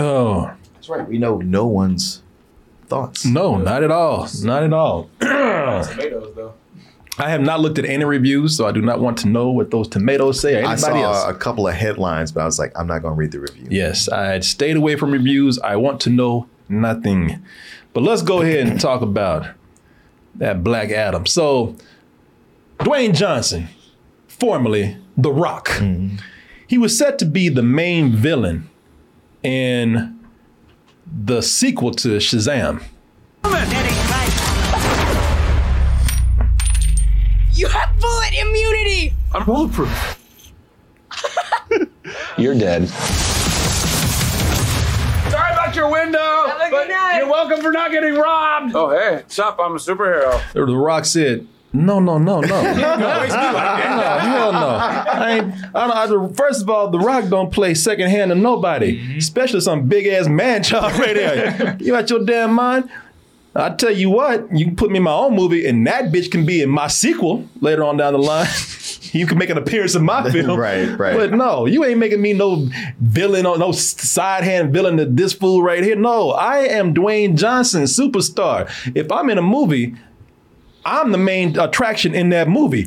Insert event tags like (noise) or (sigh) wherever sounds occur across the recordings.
Oh That's right. We know no one's thoughts. no, not at all, not at all. Tomatoes though. I have not looked at any reviews, so I do not want to know what those tomatoes say or I saw else. a couple of headlines, but I was like, I'm not going to read the review. Yes, I had stayed away from reviews. I want to know nothing. But let's go ahead and talk about that Black Adam. So, Dwayne Johnson, formerly The Rock, mm-hmm. he was set to be the main villain in the sequel to Shazam. You have bullet immunity! I'm bulletproof. (laughs) You're dead. Sorry about your window. Have a good but night. You're welcome for not getting robbed. Oh hey, sup? I'm a superhero. There the Rock said, "No, no, no, no, (laughs) no, hell no. I ain't. I don't, I, first of all, The Rock don't play second hand to nobody, especially some big ass man child right there. (laughs) you out your damn mind? I tell you what, you can put me in my own movie, and that bitch can be in my sequel later on down the line. (laughs) you can make an appearance in my film, Right, right. But no, you ain't making me no villain or no side hand villain to this fool right here. No, I am Dwayne Johnson, superstar. If I'm in a movie, I'm the main attraction in that movie.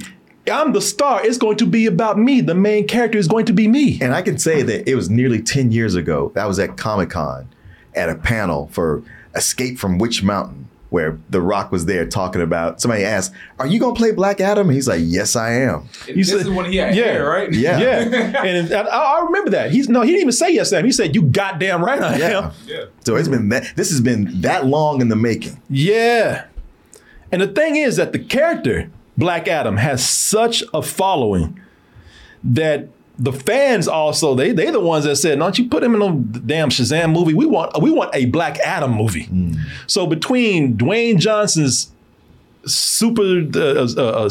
I'm the star. It's going to be about me. The main character is going to be me. And I can say that it was nearly 10 years ago. That was at Comic Con at a panel for Escape from Witch Mountain, where The Rock was there talking about. Somebody asked, Are you going to play Black Adam? And he's like, Yes, I am. this said- is when he had yeah. hair, right? Yeah. Yeah, and I, I remember that. He's no, he didn't even say yes, Sam. He said, "You goddamn right, I Yeah. am." Yeah. So it's been that, this has been that long in the making. Yeah. And the thing is that the character Black Adam has such a following that the fans also they they the ones that said, "Don't you put him in a damn Shazam movie? We want we want a Black Adam movie." So between Dwayne Johnson's super uh, uh, uh, uh,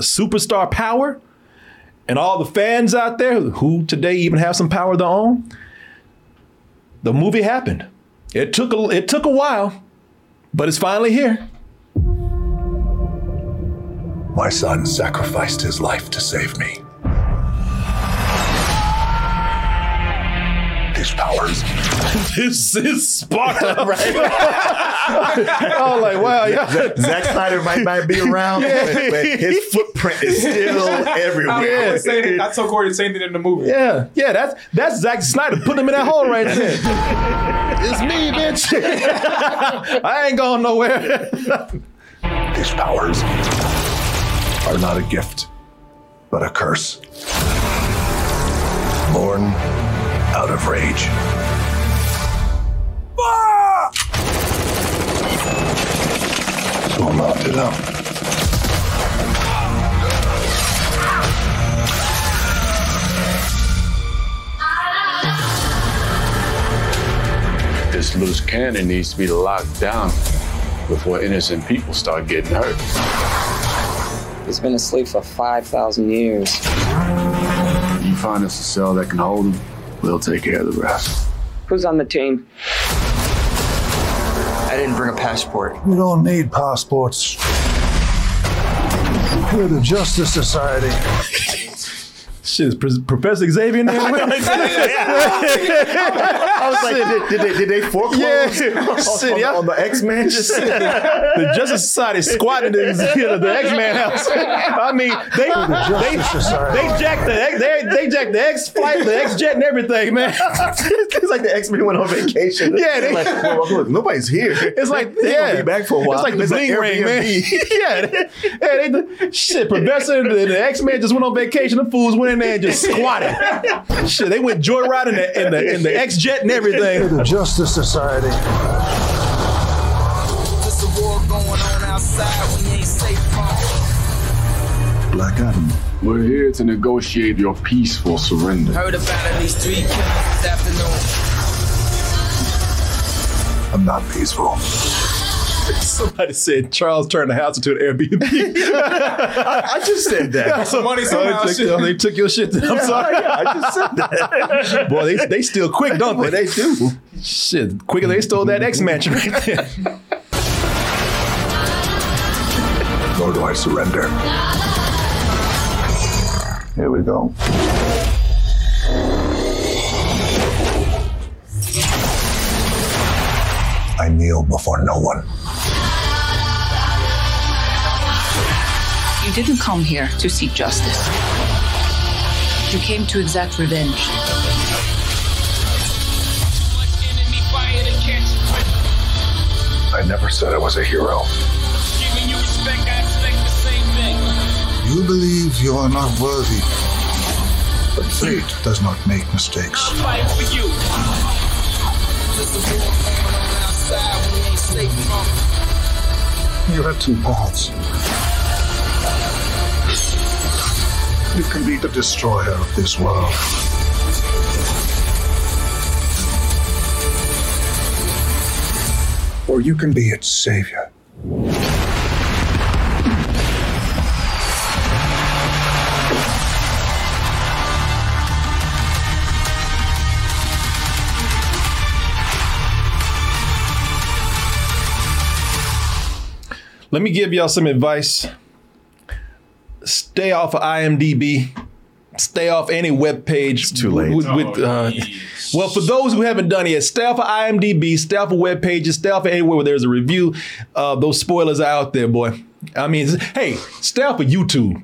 superstar power and all the fans out there who today even have some power of their own, the movie happened. It took a, it took a while, but it's finally here. My son sacrificed his life to save me. These powers (laughs) This is Sparta, (laughs) right? I was (laughs) oh, like, wow, yeah. Zack Snyder might, might be around, but, but his footprint is still I, everywhere. was saying I told Corey the same thing in the movie. Yeah, yeah, that's that's Zack Snyder putting him in that hole right there. it's me, bitch. I ain't going nowhere. These powers are not a gift, but a curse. Born out of rage. So I'm out to them. This loose cannon needs to be locked down before innocent people start getting hurt. He's been asleep for 5,000 years. You find us a cell that can hold him, we'll take care of the rest. Who's on the team? I didn't bring a passport. We don't need passports. We're the Justice Society. Shit, is Professor Xavier in there? (laughs) I was like, did, did they, did they foreclose Yeah. on, Shit, on- yeah. on the X-Men? (laughs) the Justice Society squatting in the, you the X-Man house. I mean, they they, Justice they jacked the X- they, they jacked the X flight, the X jet, and everything, man. (laughs) it's like the X-Men went on vacation. Yeah, they- like, well, look, nobody's here. It's like They yeah, be back for a while. It's like the It's bling ring, man. Yeah, they, yeah, they, shit. Professor and the, the X Men just went on vacation. The fools went in there and just squatted. shit, they went joyriding in the in the, in the X jet and We're everything. the Justice Society. There's a war going on outside we ain't safe from. Black Adam. We're here to negotiate your peaceful surrender. Heard about at least three killings this afternoon. I'm not peaceful. (laughs) Somebody said Charles turned the house into an Airbnb. (laughs) (laughs) I just said that. Some money somehow. Oh, they, took, oh, they took your shit. I'm sorry. I just said that. Boy, they they still quick, don't they? They do. Shit, quicker they stole that X mansion right there. Nor do I surrender. Here we go. I kneel before no one. You didn't come here to seek justice. You came to exact revenge. I never said I was a hero. You believe you are not worthy. But fate does not make mistakes. I fight for you. There's a war going on outside, we ain't safe from. You have two paths. You can be the destroyer of this world. Or you can be its savior. Let me give y'all some advice. Stay off of IMDb. Stay off any web page. It's too late. With, with, uh, well, for those who haven't done it yet, stay off of IMDb, stay off of web pages, stay off of anywhere where there's a review. Uh, those spoilers are out there, boy. I mean, hey, stay off of YouTube.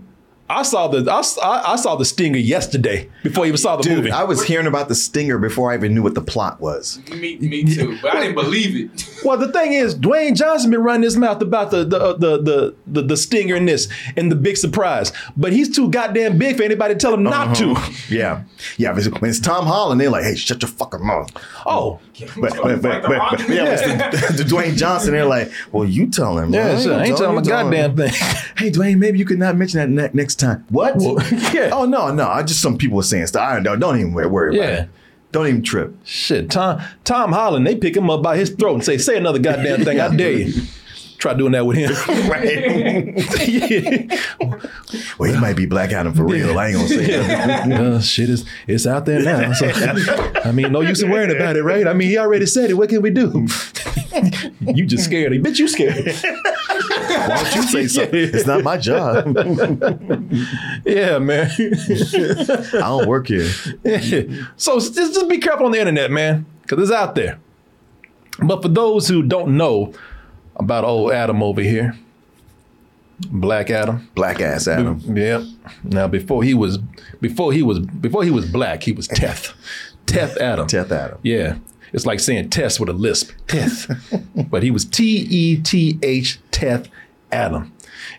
I saw the I, s- I- I saw the stinger yesterday before I even saw the Dude, movie. I was hearing about the stinger before I even knew what the plot was. Me, me too, but I didn't believe it. Well, the thing is, Dwayne Johnson been running his mouth about the the uh, the the the, the stinger in this and the big surprise, but he's too goddamn big for anybody to tell him not to. Uh-huh. Yeah, yeah. It's, when it's Tom Holland, they're like, "Hey, shut your fucking mouth." Oh, But but but, but, but yeah, it's the, the Dwayne Johnson. They're like, "Well, you tell him." Yeah, bro. sure. I ain't You telling him a you tell goddamn thing. (laughs) Hey, Dwayne, maybe you could not mention that ne- next time. What? (laughs) yeah. Oh no, no. I just some people are saying stuff. I don't. Don't even worry worry about Yeah. it. Don't even trip. Shit, Tom Tom Holland, they pick him up by his throat and say, "Say another goddamn thing, I dare you." (laughs) Try doing that with him. (laughs) (laughs) Well, he might be Black Adam for real. I ain't gonna say that. uh, shit is it's out there now. So, I mean, no use in worrying about it, right? I mean, he already said it. What can we do? you just scared. Him. Bitch, you scared. Why don't you say (laughs) something? It's not my job. yeah, man. I don't work here. so just, just be careful on the internet, man, because it's out there. But for those who don't know about old Adam over here, Black Adam, Black ass Adam. Yep. Now before he was before he was before he was black, he was Teth. (laughs) Teth Adam. Teth Adam. Yeah. It's like saying Tess with a lisp. Teth. (laughs) but he was T E T H Teth Adam.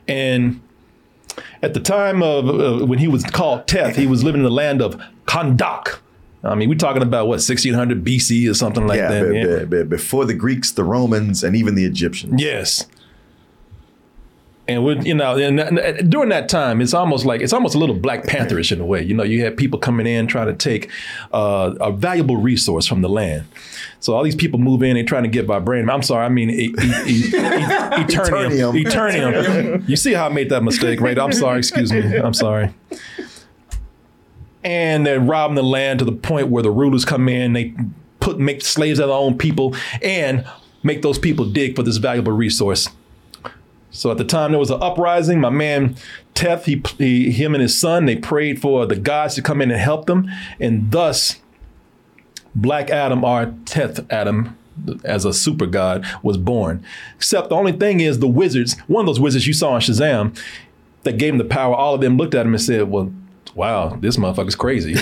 And at the time of uh, when he was called Teth, he was living in the land of Kahndaq. I mean, we're talking about what 1600 BC or something like yeah, that. be- yeah. be- be- before the Greeks, the Romans, and even the Egyptians. Yes. And with you know, and, and during that time, it's almost like it's almost a little Black Pantherish in a way. You know, you had people coming in trying to take uh, a valuable resource from the land. So all these people move in, they're trying to get vibranium. I'm sorry, I mean e- e- e- e- (laughs) eternium. Eternium. Eternium. You see how I made that mistake, right? I'm sorry. Excuse me. I'm sorry. And they're robbing the land to the point where the rulers come in, they put make slaves of their own people, and make those people dig for this valuable resource. So at the time there was an uprising. My man Teth, he, he, him and his son, they prayed for the gods to come in and help them, and thus Black Adam or Teth Adam, as a super god, was born. Except the only thing is the wizards, one of those wizards you saw in Shazam, that gave him the power. All of them looked at him and said, "Well." Wow, this motherfucker's crazy. (laughs)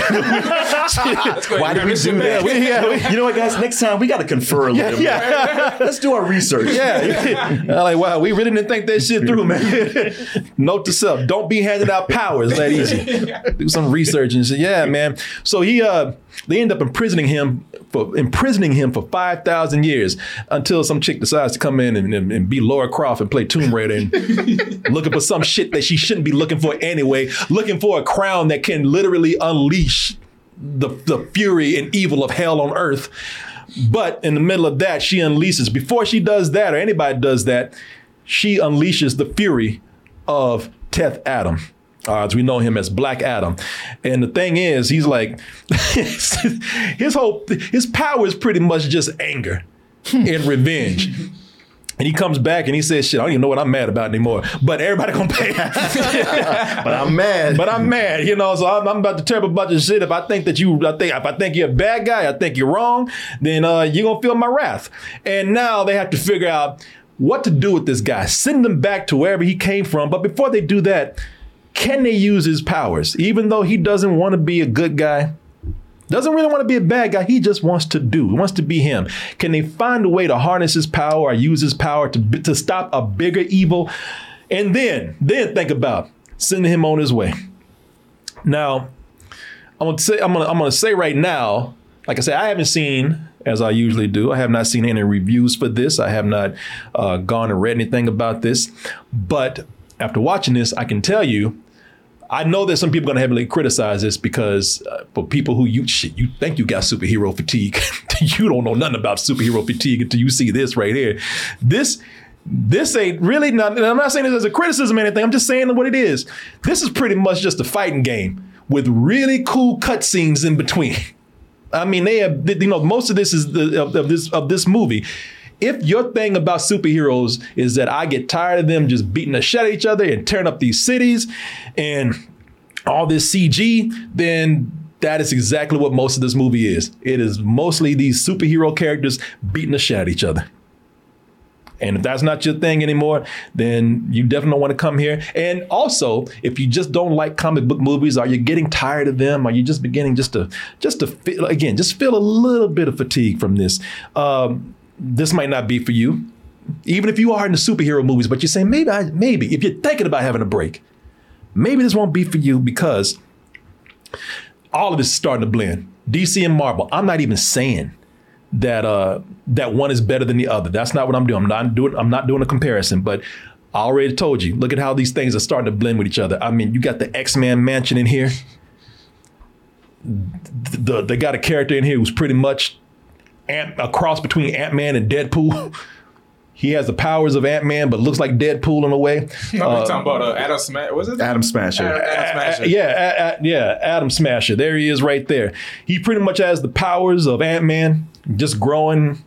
Why did we do that? we- yeah, we- you know what, guys? Next time we got to confer a little bit. Let's do our research. Yeah. (laughs) I'm like, wow, we really didn't think that shit through, man. (laughs) Note to self, don't be handing out powers that easy. Do some research and say, yeah, man. So he uh they end up imprisoning him for imprisoning him for five thousand years until some chick decides to come in and, and, and be Laura Croft and play Tomb Raider and (laughs) looking for some shit that she shouldn't be looking for anyway, looking for a crown that can literally unleash the the fury and evil of hell on earth. But in the middle of that, she unleashes, before she does that, or anybody does that, she unleashes the fury of Teth Adam. As we know him as Black Adam. And the thing is, he's like, (laughs) his whole, his power is pretty much just anger and revenge. (laughs) And he comes back and he says, "Shit, I don't even know what I'm mad about anymore." But everybody gonna pay. (laughs) but I'm mad. But I'm mad, you know. So I'm, I'm about to tear up a bunch of shit. If I think that you, I think if I think you're a bad guy, I think you're wrong. Then uh, you're gonna feel my wrath. And now they have to figure out what to do with this guy. Send him back to wherever he came from. But before they do that, can they use his powers? Even though he doesn't want to be a good guy, doesn't really want to be a bad guy. He just wants to do. He wants to be him. Can they find a way to harness his power or use his power to to stop a bigger evil? And then, then think about sending him on his way. Now, I'm gonna say I'm gonna I'm gonna say right now. Like I said, I haven't seen as I usually do. I have not seen any reviews for this. I have not uh, gone and read anything about this. But after watching this, I can tell you I know that some people are going to heavily criticize this because uh, for people who you shit, you think you got superhero fatigue, (laughs) you don't know nothing about superhero fatigue until you see this right here. This this ain't really not. I'm not saying this as a criticism or anything. I'm just saying what it is. This is pretty much just a fighting game with really cool cutscenes in between. (laughs) I mean, they have you know most of this is the, of, of this of this movie if your thing about superheroes is that I get tired of them just beating the shit out of each other and tearing up these cities and all this CG, then that is exactly what most of this movie is. It is mostly these superhero characters beating the shit out of each other. And if that's not your thing anymore, then you definitely don't want to come here. And also, if you just don't like comic book movies, are you getting tired of them? Are you just beginning just to just to feel again, just feel a little bit of fatigue from this? Um, this might not be for you. Even if you are into superhero movies, but you're saying maybe I, maybe if you're thinking about having a break, maybe this won't be for you because all of this is starting to blend. DC and Marvel. I'm not even saying that uh, that one is better than the other. That's not what I'm doing. I'm not doing. I'm not doing a comparison. But I already told you. Look at how these things are starting to blend with each other. I mean, you got the X Men mansion in here. The, they got a character in here who's pretty much Ant, a cross between Ant Man and Deadpool. (laughs) He has the powers of Ant Man, but looks like Deadpool in a way. No, uh, talking about uh, Atom Smash. Was it Atom Smasher? Adam, Atom Smasher. Uh, yeah, yeah, Atom Smasher. There he is, right there. He pretty much has the powers of Ant Man, just growing,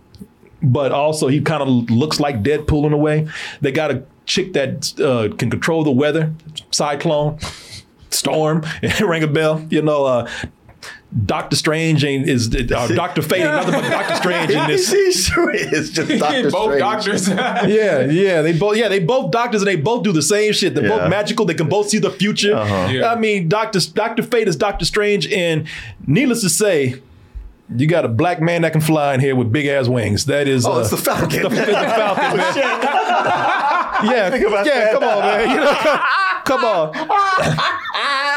but also he kind of looks like Deadpool in a way. They got a chick that uh, can control the weather, Cyclone. Storm, (laughs) ring a bell. You know, uh, Doctor Strange ain't is uh, (laughs) Doctor Fate ain't nothing but (laughs) Doctor Strange in this. he sure is just (laughs) Doctor both Strange. doctors. yeah, yeah, they both yeah they both doctors and they both do the same shit. They're Yeah. both magical. They can both see the future. Uh-huh. Yeah. I mean, Doctor Doctor Fate is Doctor Strange, and needless to say. You got a black man that can fly in here with big ass wings. That is, Oh, uh, it's the Falcon. the, the Falcon, man. yeah, yeah. that. Come on, man. You know, come on.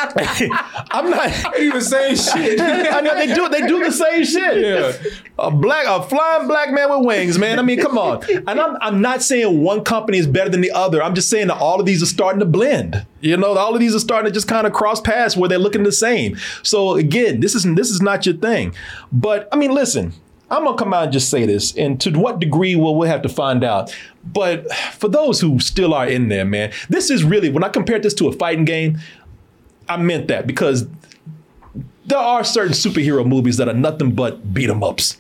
(laughs) I'm not. Even saying shit. (laughs) I know they do. They do the same shit. Yeah. A black, a flying black man with wings, man. I mean, come on. And I'm, I'm not saying one company is better than the other. I'm just saying that all of these are starting to blend. You know, all of these are starting to just kind of cross paths where they're looking the same. So again, this is this is not your thing. But I mean, listen. I'm gonna come out and just say this, and to what degree will we'll have to find out. But for those who still are in there, man, this is really when I compared this to a fighting game, I meant that because there are certain superhero movies that are nothing but beat 'em ups.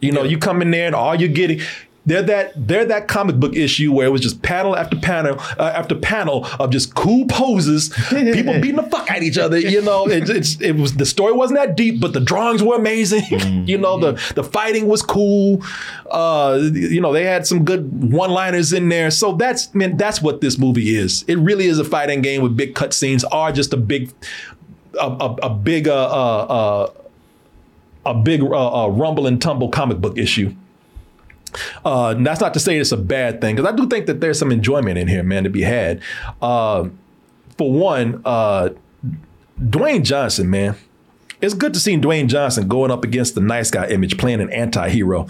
You know, you come in there and all you're getting. They're that they're that comic book issue where it was just panel after panel uh, after panel of just cool poses, (laughs) people beating the fuck out each other. You know, (laughs) it, it's it was the story wasn't that deep, but the drawings were amazing. (laughs) you know, the the fighting was cool. Uh, you know, they had some good one liners in there. So that's man, that's what this movie is. It really is a fighting game with big cutscenes, or just a big a, a, a big uh, uh, uh, a big uh, uh, rumble and tumble comic book issue. Uh, that's not to say it's a bad thing because I do think that there's some enjoyment in here, man, to be had. Uh, for one, uh, Dwayne Johnson, man, it's good to see Dwayne Johnson going up against the nice guy image, playing an anti-hero.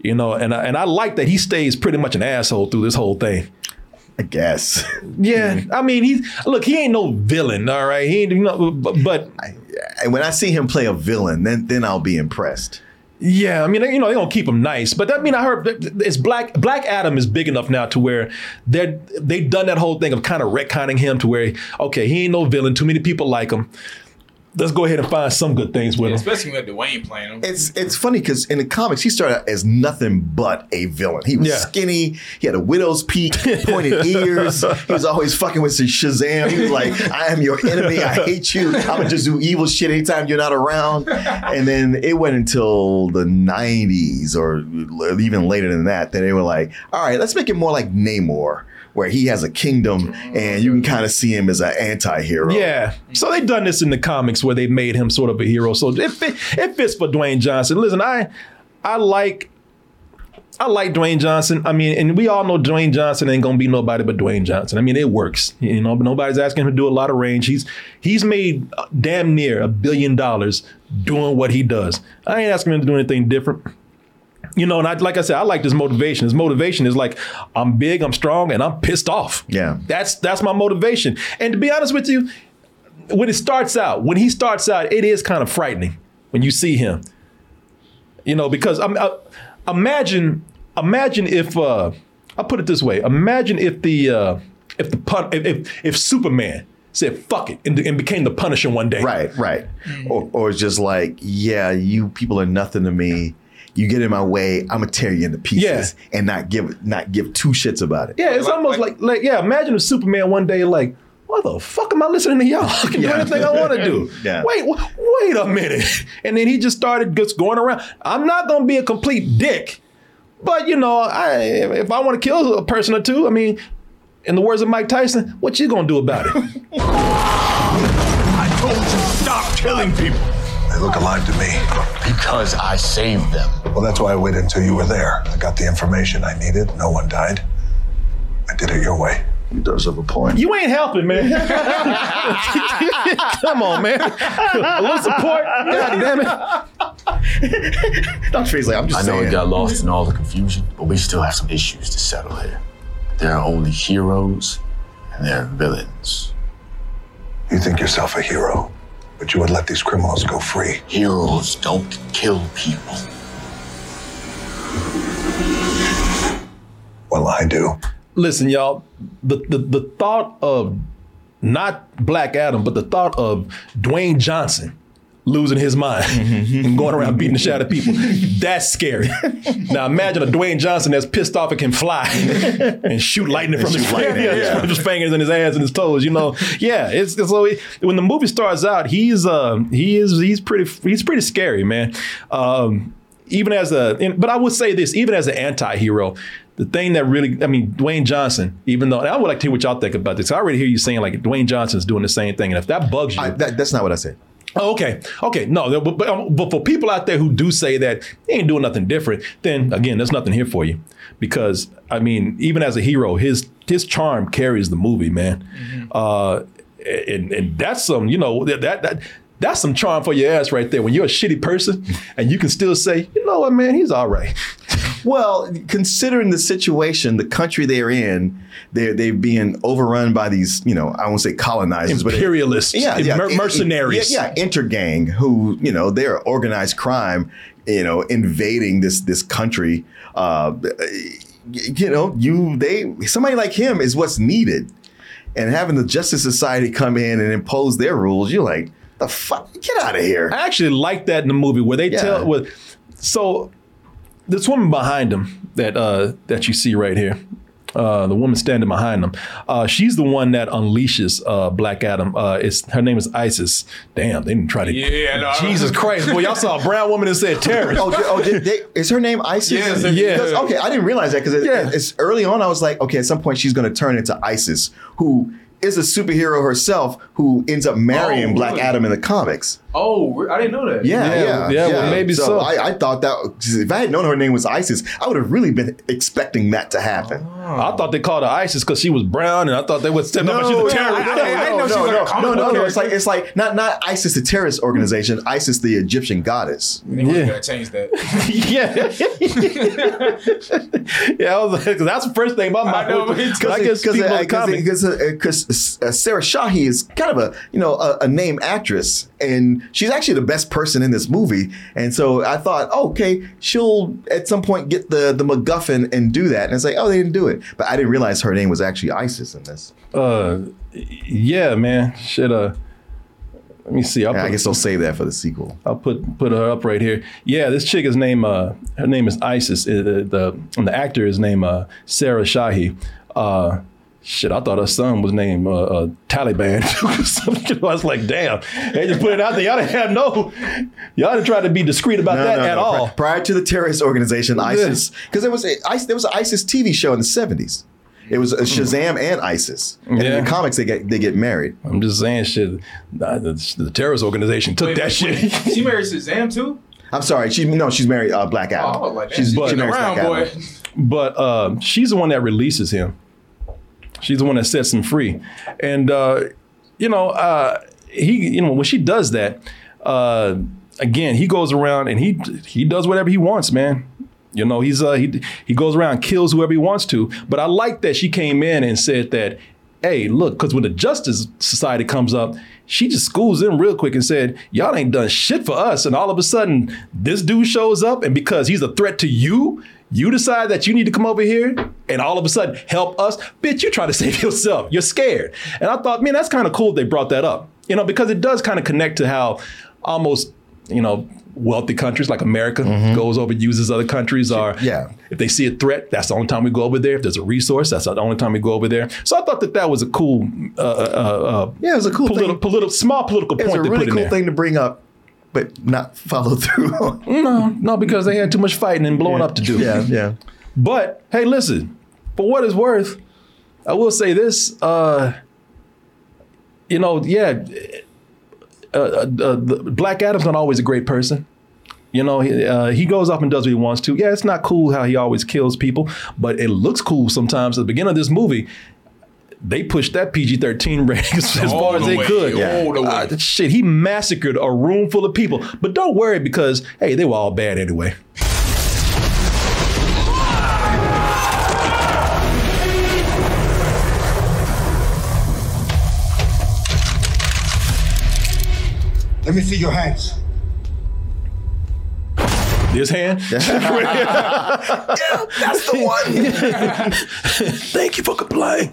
You know, and I, and I like that he stays pretty much an asshole through this whole thing. I guess. Yeah, I mean, he's look, he ain't no villain, all right. He ain't, you know, but, but And when I see him play a villain, then then I'll be impressed. Yeah, I mean, you know, they gonna keep him nice, but I mean, I heard that it's Black Black Adam is big enough now to where they they've done that whole thing of kind of retconning him to where okay, he ain't no villain. Too many people like him. Let's go ahead and find some good things with him. Especially with Dwayne playing him. It's it's funny because in the comics he started out as nothing but a villain. He was Yeah. skinny. He had a widow's peak, pointed (laughs) ears. He was always fucking with some Shazam. He was like, "I am your enemy. I hate you. I'm gonna just do evil shit anytime you're not around." And then it went until the '90s or even later than that that they were like, "All right, let's make it more like Namor." Where he has a kingdom and you can kind of see him as an anti-hero. Yeah. So they've done this in the comics where they made him sort of a hero. So it, it fits for Dwayne Johnson. Listen, I I like I like Dwayne Johnson. I mean, and we all know Dwayne Johnson ain't gonna be nobody but Dwayne Johnson. I mean, it works. You know, but nobody's asking him to do a lot of range. He's he's made uh, damn near a billion dollars doing what he does. I ain't asking him to do anything different. You know, and I, like I said, I like this motivation. His motivation is like, I'm big, I'm strong, and I'm pissed off. Yeah. That's that's my motivation. And to be honest with you, when it starts out, when he starts out, it is kind of frightening when you see him. You know, because I'm uh, imagine imagine if uh I'll put it this way. Imagine if the uh if the pun if if, if Superman said fuck it and, and became the Punisher one day. Right, right. Or, or it's just like, yeah, you people are nothing to me. You get in my way, I'm gonna tear you into pieces and not give not give two shits about it. Yeah, it's almost like, like yeah. Imagine if Superman one day like, what the fuck am I listening to y'all? (laughs) I can do Yeah. anything I want to do. (laughs) Yeah. Wait, w- wait a minute. (laughs) And then he just started just going around. I'm not gonna be a complete dick, but you know, I if I want to kill a person or two, I mean, in the words of Mike Tyson, what you gonna do about it? I told you stop killing people. They look alive to me. Because I saved them. Well, that's why I waited until you were there. I got the information I needed. No one died. I did it your way. He does have a point. You ain't helping, man. (laughs) Come on, man. A little support. God damn it. Dr. Freeze, like, I'm just I know saying. we got lost in all the confusion, but we still have some issues to settle here. There are only heroes and there are villains. You think yourself a hero, but you would let these criminals go free. Heroes don't kill people. Well, I do. Listen, y'all, the, the the thought of not Black Adam, but the thought of Dwayne Johnson losing his mind and going around beating the shit out of people, that's scary. now imagine a Dwayne Johnson that's pissed off and can fly (laughs) and shoot lightning from his, lightning, yeah, yeah. from his fingers and his hands and his toes. You know, yeah. It's, it's so when the movie starts out, he's uh he is he's pretty he's pretty scary, man. Um, even as a, and- but I would say this, even as an anti-hero, the thing that really, I mean, Dwayne Johnson, even though, and I would like to hear what y'all think about this. I already hear you saying like Dwayne Johnson's doing the same thing. And if that bugs you, I, that, that's not what I said. Oh, okay. Okay. No, but, but, um, but for people out there who do say that he ain't doing nothing different, then again, there's nothing here for you. Because I mean, even as a hero, his his charm carries the movie, man. Uh, and and that's some, you know, that that. That that's some charm for your ass right there. When you're a shitty person and you can still say, you know what, man, he's all right. (laughs) Well, considering the situation, the country they're in, they're they're being overrun by these, you know, I won't say colonizers, Imperialists, but yeah, yeah, mer- mercenaries. yeah, yeah, intergang who, you know, they're organized crime, you know, invading this this country. Uh, you know, you they somebody like him is what's needed, and having the Justice Society come in and impose their rules, you're like, the fuck, get out of here. I actually like that in the movie where they Yeah. tell with so this woman behind him that uh that you see right here. Uh, the woman standing behind him, uh, she's the one that unleashes uh, Black Adam. Uh, it's her name is Isis. Damn, they didn't try to. Yeah, no, Jesus Christ, boy! Y'all saw a brown woman and said terrorist. Oh, did- oh did they, is her name Isis? Yes, yeah. Because- Okay, I didn't realize that because it, Yeah. it's early on. I was like, okay, at some point she's going to turn into Isis, who is a superhero herself, who ends up marrying Oh, Black really? Adam in the comics. Oh, I didn't know that. Yeah, Yeah, yeah, yeah, well, maybe so. I, I thought that if I had known her name was Isis, I would have really been expecting that to happen. I thought they called her Isis because she was brown, and I thought they would step up and she's a terrorist. I- I didn't know she was like a no, comic no, no, book no. It's like it's like not not ISIS, the terrorist organization. ISIS, the Egyptian goddess. They yeah. Yeah. gotta change that. (laughs) yeah, (laughs) yeah. I was like, 'cause that's the first thing my mind. know, was- me too. I guess people in because uh, Sarah Shahi is kind of a you know a, a name actress, and she's actually the best person in this movie. And so I thought, oh, okay, she'll at some point get the the MacGuffin and do that. And it's like, oh, they didn't do it, but I didn't realize her name was actually ISIS in this. Uh, yeah, man. Shit. Uh, Let me see. I'll Yeah, I put- guess they'll save that for the sequel. I'll put put her up right here. Yeah, this chick is named uh, her name is Isis. Uh, the the, and the actor is named uh, Sarah Shahi. Uh, shit, I thought her son was named uh, uh, Taliban. (laughs) I was like, damn, they just put it out there. Y'all didn't have no. Y'all didn't try to be discreet about that at Pri- all. Prior to the terrorist organization ISIS, because there was a there was an ISIS TV show in the seventies. It was a Shazam and ISIS. And in the comics, they get they get married. I'm just saying, shit. The, the, the terrorist organization took Wait, that wait, shit. wait. She (laughs) married Shazam too? I'm sorry, she no, she's married uh, Black Adam. Oh, like, she's damn, she she marries around, Black boy. Adam. but uh, she's the one that releases him. She's the one that sets him free, and uh, you know, uh, he, you know, when she does that, uh, again, he goes around and he he does whatever he wants, man. You know, he's uh, he he goes around kills whoever he wants to. But I like that she came in and said that, hey, look, because when the Justice Society comes up, she just schools in real quick and said, y'all ain't done shit for us. And all of a sudden, this dude shows up, and because he's a threat to you, you decide that you need to come over here and all of a sudden help us. Bitch, you try to (laughs) save yourself. You're scared. And I thought, man, that's kind of cool they brought that up. You know, because it does kind of connect to how almost, you know, wealthy countries like America goes over and uses other countries or Yeah. if they see a threat, that's the only time we go over there. If there's a resource, that's the only time we go over there. So I thought that that was a cool, uh, uh, uh, Yeah, it was a cool political, political, small political point a really cool there. thing to bring up, but not follow through (laughs) on. No, no, because they had too much fighting and blowing up to do. Yeah, yeah. But hey, listen, for what it's worth, I will say this. Uh, you know, yeah, uh, uh, the- Black Adam's not always a great person. You know, he, uh, he goes off and does what he wants to. Yeah, it's not cool how he always kills people, but it looks cool sometimes. At the beginning of this movie, they pushed that PG 13 (laughs) rating as All far as they way, could. all the way. Uh, shit, he massacred a room full of people. But don't worry because, hey, they were all bad anyway. Let me see your hands. This hand? (laughs) (laughs) yeah, That's the one. Thank you for complying.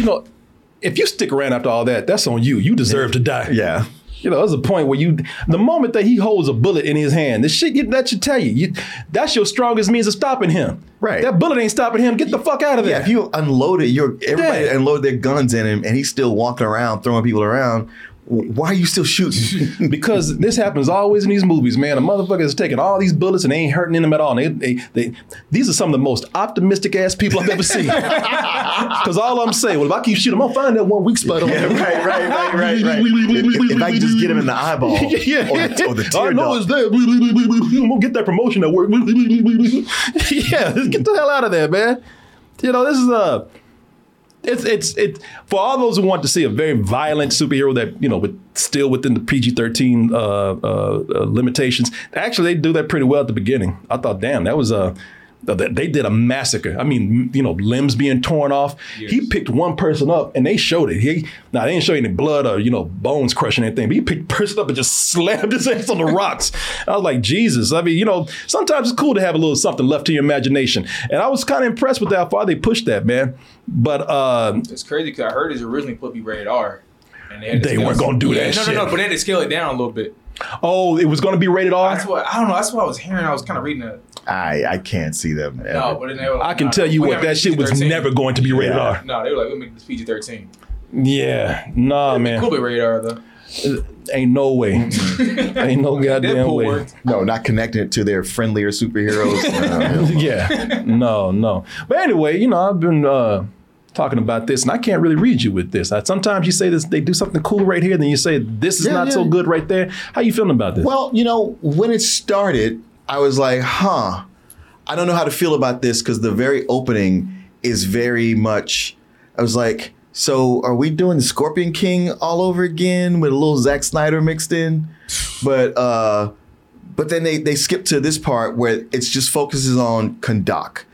You know, if you stick around after all that, that's on you. You deserve to die. Yeah. You know, there's a point where you, the moment that he holds a bullet in his hand, this shit that should tell you, you, that's your strongest means of stopping him. Right. That bullet ain't stopping him. Get the fuck out of there. Yeah, if you unloaded your everybody Yeah. unloaded their guns in him and he's still walking around throwing people around, why are you still shooting? (laughs) because this happens always in these movies, man. A motherfucker is taking all these bullets and they ain't hurting them at all. And they, they, they, these are some of the most optimistic ass people I've ever seen. (laughs) Because all I'm saying, well, if I keep shooting, I'm gonna find that one weak spot on yeah, right, right, right, right, right. if, (laughs) if I can just get him in the eyeball yeah, or the, or the I know it's there. I'm gonna get that promotion at work. yeah, get the hell out of there, man. You know, this is a. It's it's it for all those who want to see a very violent superhero that you know, with still within the PG thirteen uh, uh, uh, limitations. Actually, they do that pretty well at the beginning. I thought, damn, that was a. they did a massacre. I mean, you know, limbs being torn off. He picked one person up and they showed it. He now they didn't show any blood or you know bones crushing anything, but he picked person up and just (laughs) slammed his ass on the rocks. I was like, Jesus. I mean, you know, sometimes it's cool to have a little something left to your imagination, and I was kind of impressed with how far they pushed that, man. But uh, It's crazy because I heard it's originally supposed to be rated R. And to They weren't gonna do Yeah, that No, shit. no, no. No, but they had to scale it down a little bit. oh, it was going to be rated R. That's what I don't know. That's what I was hearing. I was kind of reading it. I I can't see them. Ever. No, but then they were like, I can nah, tell you what, that shit was never going to be rated Yeah. R. No, they were like, we'll make this PG thirteen. Yeah, nah, man. Cool, be rated R though. Ain't no way. (laughs) Ain't no goddamn Deadpool way. worked. no, not connecting it to their friendlier superheroes. (laughs) No, no. yeah, no, no. But anyway, you know, I've been uh, talking about this, and I can't really read you with this. Uh, sometimes you say this, they do something cool right here, then you say this is Yeah, not so good right there. How you feeling about this? Well, you know, when it started, I was like, huh, I don't know how to feel about this because the very opening is very much, I was like, so are we doing the Scorpion King all over again with a little Zack Snyder mixed in? But uh but then they they skip to this part where it's just focuses on Kahndaq,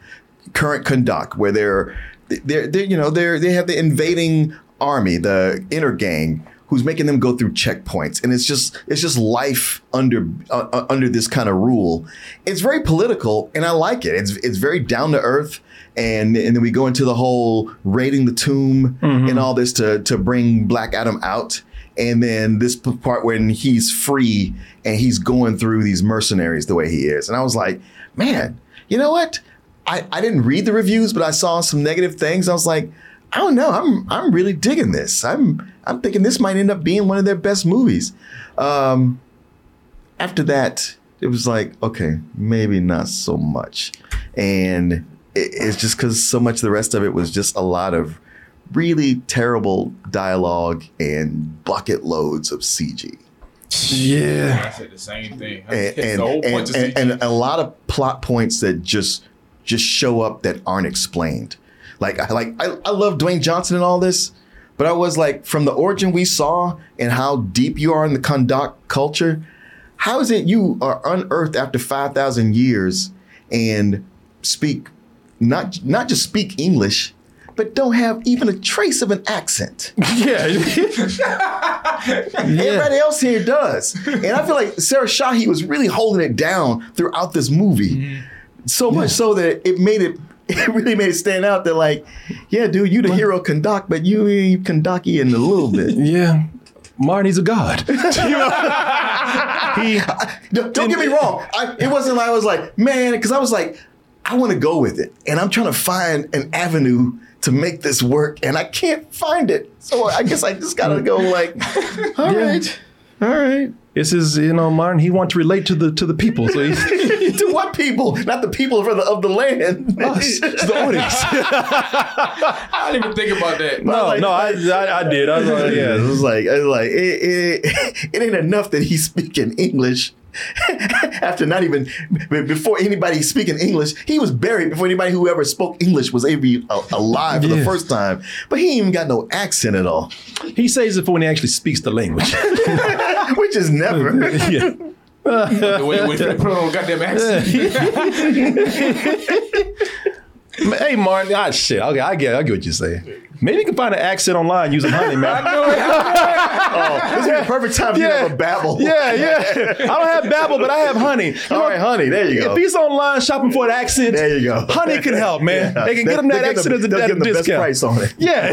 current Kahndaq, where they're they're, they're you know they're they have the invading army, the Intergang, who's making them go through checkpoints, and it's just it's just life under uh, uh, under this kind of rule. It's very political, and I like it. It's it's very down to earth. And, and then we go into the whole raiding the tomb and all this to to bring Black Adam out. And then this part when he's free and he's going through these mercenaries the way he is. And I was like, man, you know what? I, I didn't read the reviews, but I saw some negative things. I was like, I don't know. I'm I'm really digging this. I'm I'm thinking this might end up being one of their best movies. Um, after that, it was like, okay, maybe not so much. And it, it's just because so much of the rest of it was just a lot of really terrible dialogue and bucket loads of CG. Yeah. I said the same thing. And, and, and, point to and- see. and a lot of plot points that just just show up that aren't explained. Like I like I, I love Dwayne Johnson and all this, but I was like, from the origin we saw and how deep you are in the Kahndaq culture, how is it you are unearthed after five thousand years and speak not not just speak English, but don't have even a trace of an accent? (laughs) Yeah. (laughs) Everybody else here does. And I feel like Sarah Shahi was really holding it down throughout this movie. Mm-hmm. So much so that it made it (laughs) it really made it stand out that like, yeah, dude, you the hero Kahndaq, but you ain't Kahndaqi in a little bit. (laughs) yeah. Marty's a god. (laughs) he, don't don't get me wrong. I, it wasn't like I was like, man, because I was like, I want to go with it, and I'm trying to find an avenue to make this work, and I can't find it. So I guess I just gotta go like, all right, all right. This is, you know, Martin, he wants to relate to the to the people. So he's (laughs) to what people? Not the people of the, of the land. us, the audience. (laughs) I didn't even think about that. No, no, I, I, I did. I was like, yeah, it was like it, was like it, it, (laughs) it ain't enough that he's speaking English. (laughs) After not even before anybody speaking English, he was buried before anybody who ever spoke English was ever a- alive for the first time. But he ain't even got no accent at all, He says it for when he actually speaks the language. (laughs) which is never. (laughs) yeah. The way when put on a goddamn accent. Hey, Martin. Ah, shit. Okay, I get, I get what you're saying. Maybe you can find an accent online using honey, man. (laughs) oh, this is the perfect time to have a Babbel. Yeah, yeah. I don't have Babbel, but I have honey. You All right, honey. There you go. If he's online shopping for an accent, There you go. Honey can help, man. Yeah. They can get him that accent a, at a him the best discount. price on it. Yeah,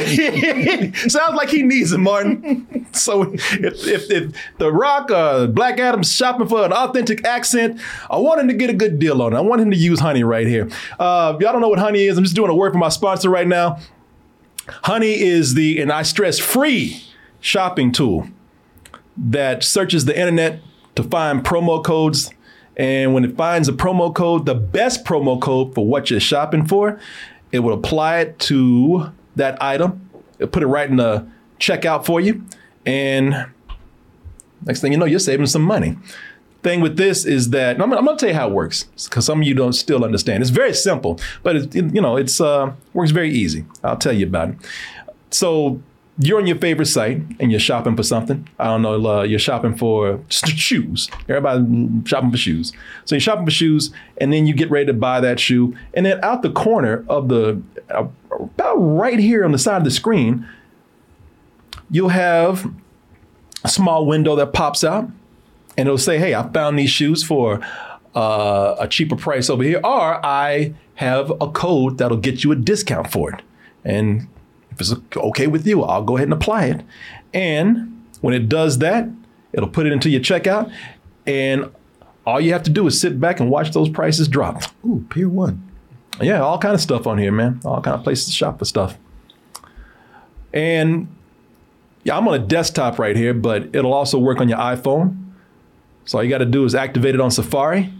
(laughs) sounds like he needs it, Martin. (laughs) So if if, if the Rock, uh, Black Adam's shopping for an authentic accent, I want him to get a good deal on it. I want him to use honey right here. Uh, if y'all don't know what honey is, I'm just doing a word for my sponsor right now. Honey is the, and I stress, free shopping tool that searches the internet to find promo codes. And when it finds a promo code, the best promo code for what you're shopping for, it will apply it to that item. It'll put it right in the checkout for you. And next thing you know, you're saving some money. Thing with this is that I'm, I'm going to tell you how it works because some of you don't still understand. It's very simple, but it, you know it's uh, works very easy. I'll tell you about it. So you're on your favorite site and you're shopping for something. I don't know, uh, you're shopping for shoes. Everybody shopping for shoes. So you're shopping for shoes, and then you get ready to buy that shoe, and then out the corner of the uh, about right here on the side of the screen, you'll have a small window that pops out, and it'll say, "Hey, I found these shoes for." Uh, a cheaper price over here, or I have a code that'll get you a discount for it. And if it's okay with you, I'll go ahead and apply it. And when it does that, it'll put it into your checkout. And all you have to do is sit back and watch those prices drop. Ooh, Pier One. Yeah, all kind of stuff on here, man. All kind of places to shop for stuff. And yeah, I'm on a desktop right here, but it'll also work on your iPhone. So all you got to do is activate it on Safari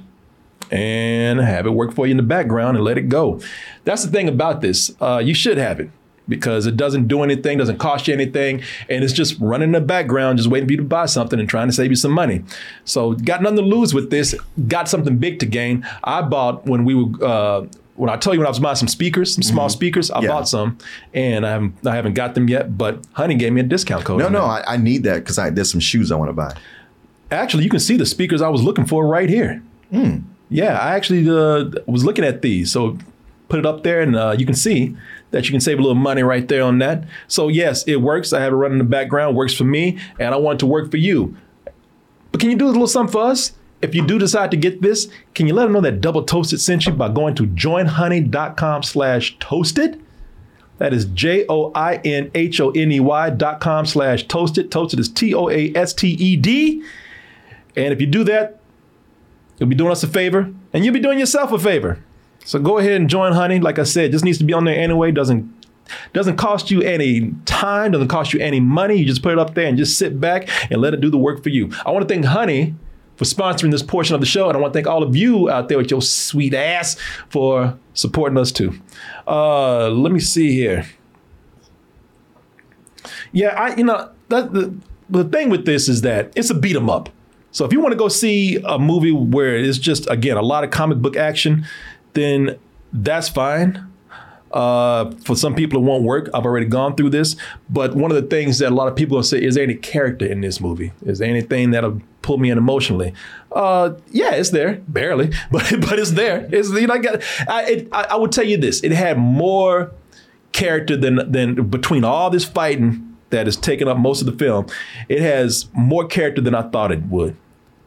and have it work for you in the background and let it go. That's the thing about this. Uh, you should have it. because it doesn't do anything, doesn't cost you anything, and it's just running in the background, just waiting for you to buy something and trying to save you some money. So got nothing to lose with this. Got something big to gain. I bought when we were. Uh, when I tell you when I was buying some speakers, some small speakers, I Mm-hmm. Yeah. bought some, and I haven't, I haven't got them yet. But Honey gave me a discount code. No, no. I, I need that because I there's some shoes I want to buy. Actually, you can see the speakers I was looking for right here. Hmm. Yeah, I actually uh, was looking at these. So put it up there, and uh, you can see that you can save a little money right there on that. So yes, it works. I have it running in the background. Works for me, and I want it to work for you. But can you do a little something for us? If you do decide to get this, can you let them know that Double Toasted sent you by going to joinhoney.com slash toasted? That is J O I N H O N E Y dot com slash toasted. Toasted is T O A S T E D. And if you do that, you'll be doing us a favor and you'll be doing yourself a favor. So go ahead and join Honey. Like I said, just needs to be on there anyway. Doesn't doesn't cost you any time, doesn't cost you any money. You just put it up there and just sit back and let it do the work for you. I want to thank Honey for sponsoring this portion of the show. And I want to thank all of you out there with your sweet ass for supporting us too. Uh, let me see here. Yeah, I you know that the the thing with this is that it's a beat 'em up. So if you want to go see a movie where it's just again a lot of comic book action, then that's fine. Uh, for some people, it won't work. I've already gone through this. But one of the things that a lot of people will say is there any character in this movie? Is there anything that'll pull me in emotionally? Uh, yeah, it's there, barely, (laughs) but but it's there. It's you know, I, got, I, it, I I would tell you this: it had more character than than between all this fighting that is taking up most of the film. It has more character than I thought it would.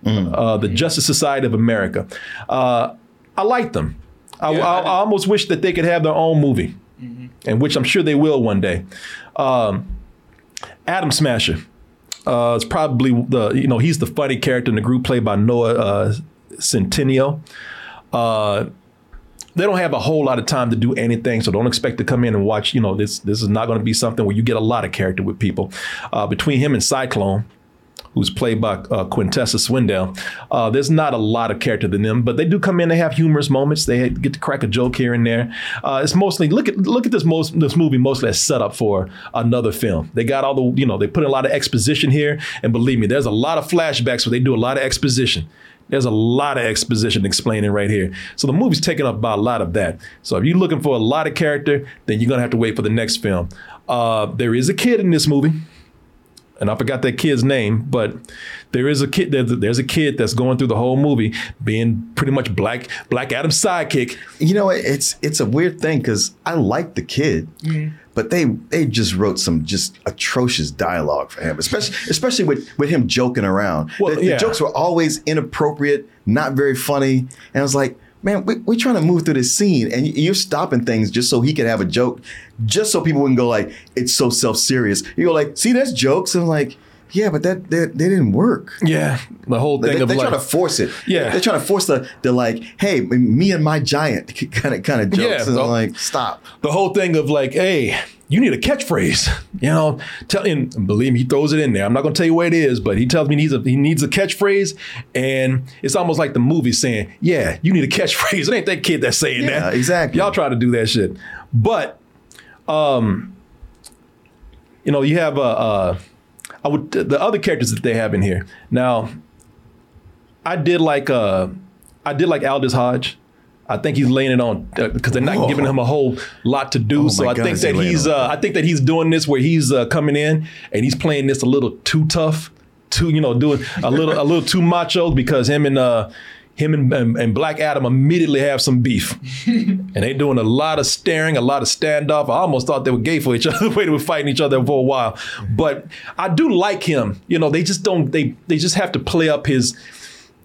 Uh, the Justice Society of America. Uh, I like them. I, I, I almost wish that they could have their own movie, and which I'm sure they will one day. Um, Atom Smasher. Uh, it's probably the you know he's the funny character in the group played by Noah uh, Centineo. Uh, they don't have a whole lot of time to do anything, so don't expect to come in and watch. You know this this is not going to be something where you get a lot of character with people. Uh, between him and Cyclone, who's played by uh, Quintessa Swindell. Uh, there's not a lot of character than them, but they do come in. They have humorous moments. They get to crack a joke here and there. Uh, it's mostly look at look at this most this movie mostly as set up for another film. They got all the you know they put a lot of exposition here, and believe me, there's a lot of flashbacks where they do a lot of exposition. There's a lot of exposition explaining right here. So the movie's taken up by a lot of that. So if you're looking for a lot of character, then you're gonna have to wait for the next film. Uh, there is a kid in this movie and I forgot that kid's name, but there is a kid. There's, there's a kid that's going through the whole movie being pretty much Black Black Adam's sidekick. You know, it's it's a weird thing because I like the kid, mm-hmm. but they they just wrote some just atrocious dialogue for him, especially especially with with him joking around. Well, the, the jokes were always inappropriate, not very funny, and I was like. Man, we, we're trying to move through this scene, and you're stopping things just so he can have a joke, just so people wouldn't go like, "It's so self-serious." You go like, "See, there's jokes," and I'm like, "Yeah, but that that, that didn't work." Yeah, the whole They, thing of are like, trying to force it. Yeah. they're trying to force the the like, "Hey, me and my giant" (laughs) kind of kind of jokes. Yeah, and the- I'm like, "Stop." the whole thing of like, hey, you need a catchphrase. (laughs) You know, tell and believe me, he throws it in there. I'm not gonna tell you where it is, but he tells me he needs a he needs a catchphrase, and it's almost like the movie saying, yeah, you need a catchphrase. (laughs) It ain't that kid that's saying Yeah, that. exactly. Y'all try to do that shit, but um, you know, you have uh, uh I would the other characters that they have in here. Now, I did like uh I did like Aldis Hodge. I think he's laying it on because they're not Whoa. giving him a whole lot to do. Oh so I God, think is he that he's uh, I think that he's doing this where he's uh, coming in and he's playing this a little too tough, too you know doing a little a little too macho because him and uh him and, and, and Black Adam immediately have some beef, (laughs) and they doing a lot of staring, a lot of standoff. I almost thought they were gay for each (laughs) other, the way they were fighting each other for a while. But I do like him. You know, they just don't. They they just have to play up his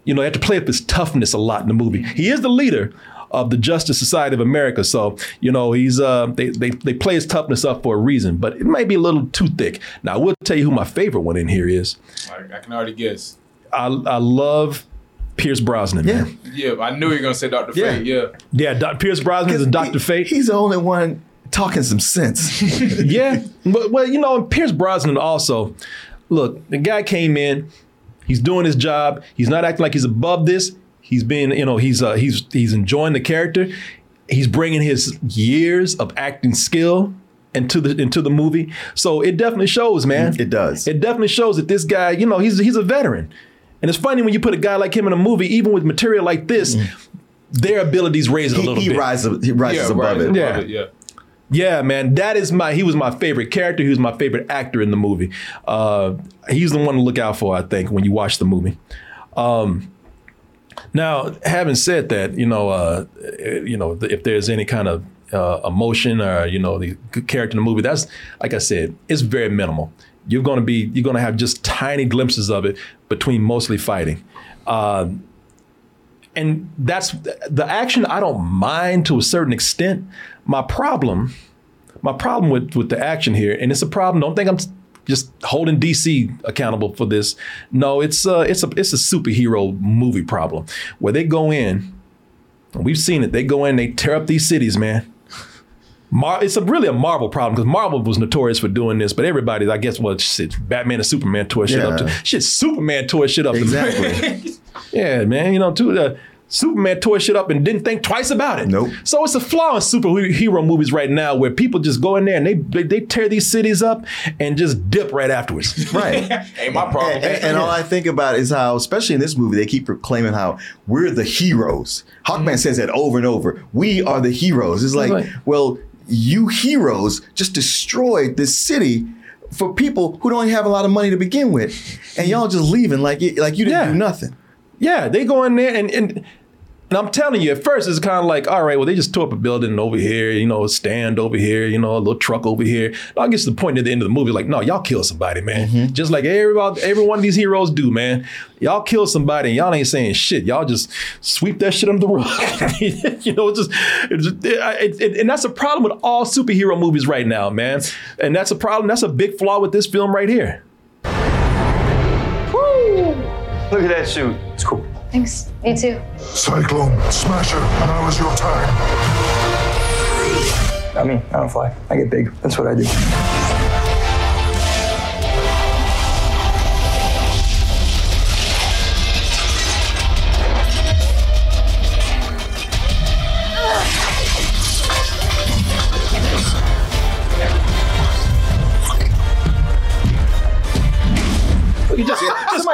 you know, they have to play up his toughness a lot in the movie. He is the leader of the Justice Society of America, so you know he's uh, they they they play his toughness up for a reason, but it might be a little too thick. Now I will tell you who my favorite one in here is. I, I can already guess. I I love Pierce Brosnan. Yeah. man. Yeah, I knew you were gonna say Doctor Yeah. Fate. Yeah. yeah. Doc, Pierce Brosnan is Doctor Fate. He's the only one talking some sense. (laughs) yeah, but well, you know, Pierce Brosnan also. Look, the guy came in. He's doing his job. He's not acting like he's above this. He's being, you know, he's uh, he's he's enjoying the character. He's bringing his years of acting skill into the into the movie. So it definitely shows, man. It does. It definitely shows that this guy, you know, he's he's a veteran. And it's funny when you put a guy like him in a movie, even with material like this, their abilities raise it a little he bit. rises, he rises Yeah, above right, it. above Yeah. it, yeah. Yeah, man, that is my. He was my favorite character. He was my favorite actor in the movie. Uh, he's the one to look out for, I think, when you watch the movie. Um, now, having said that, you know, uh, you know, if there's any kind of uh, emotion or you know the character in the movie, that's like I said, it's very minimal. You're gonna be, you're gonna have just tiny glimpses of it between mostly fighting. Um, and that's the action I don't mind to a certain extent. My problem, my problem with with the action here, and it's a problem. Don't think I'm just holding DC accountable for this. No, it's a it's a it's a superhero movie problem where they go in, we've seen it. They go in, they tear up these cities, man. Mar- it's a, really a Marvel problem because Marvel was notorious for doing this, but everybody, I guess, well, shit, Batman and Superman tore shit up. Yeah. Too. Shit, Superman tore shit up. Exactly. (laughs) Yeah, man. You know, too. Uh, Superman tore shit up and didn't think twice about it. Nope. So it's a flaw in superhero movies right now where people just go in there and they they, they tear these cities up and just dip right afterwards. (laughs) right. (laughs) Ain't my problem. And, and- and all I think about is how, especially in this movie, they keep proclaiming how we're the heroes. Hawkman says that over and over. We are the heroes. It's like, Right. well, you heroes just destroyed this city for people who don't have a lot of money to begin with, and y'all just leaving like like you didn't Yeah. do nothing. Yeah, they go in there and and and I'm telling you, at first it's kind of like, all right, well, they just tore up a building over here, you know, a stand over here, you know, a little truck over here. I guess the point at the end of the movie, like, no, y'all kill somebody, man. Mm-hmm. Just like every every one of these heroes do, man. Y'all kill somebody and y'all ain't saying shit. Y'all just sweep that shit under the rug. (laughs) you know, it's just, it's just it, it- and that's a problem with all superhero movies right now, man. And that's a problem. That's a big flaw with this film right here. Woo! Look at that suit. It's cool. Thanks. Me too. Cyclone, Smasher, And now is your time. Not me. I don't fly. I get big. That's what I do.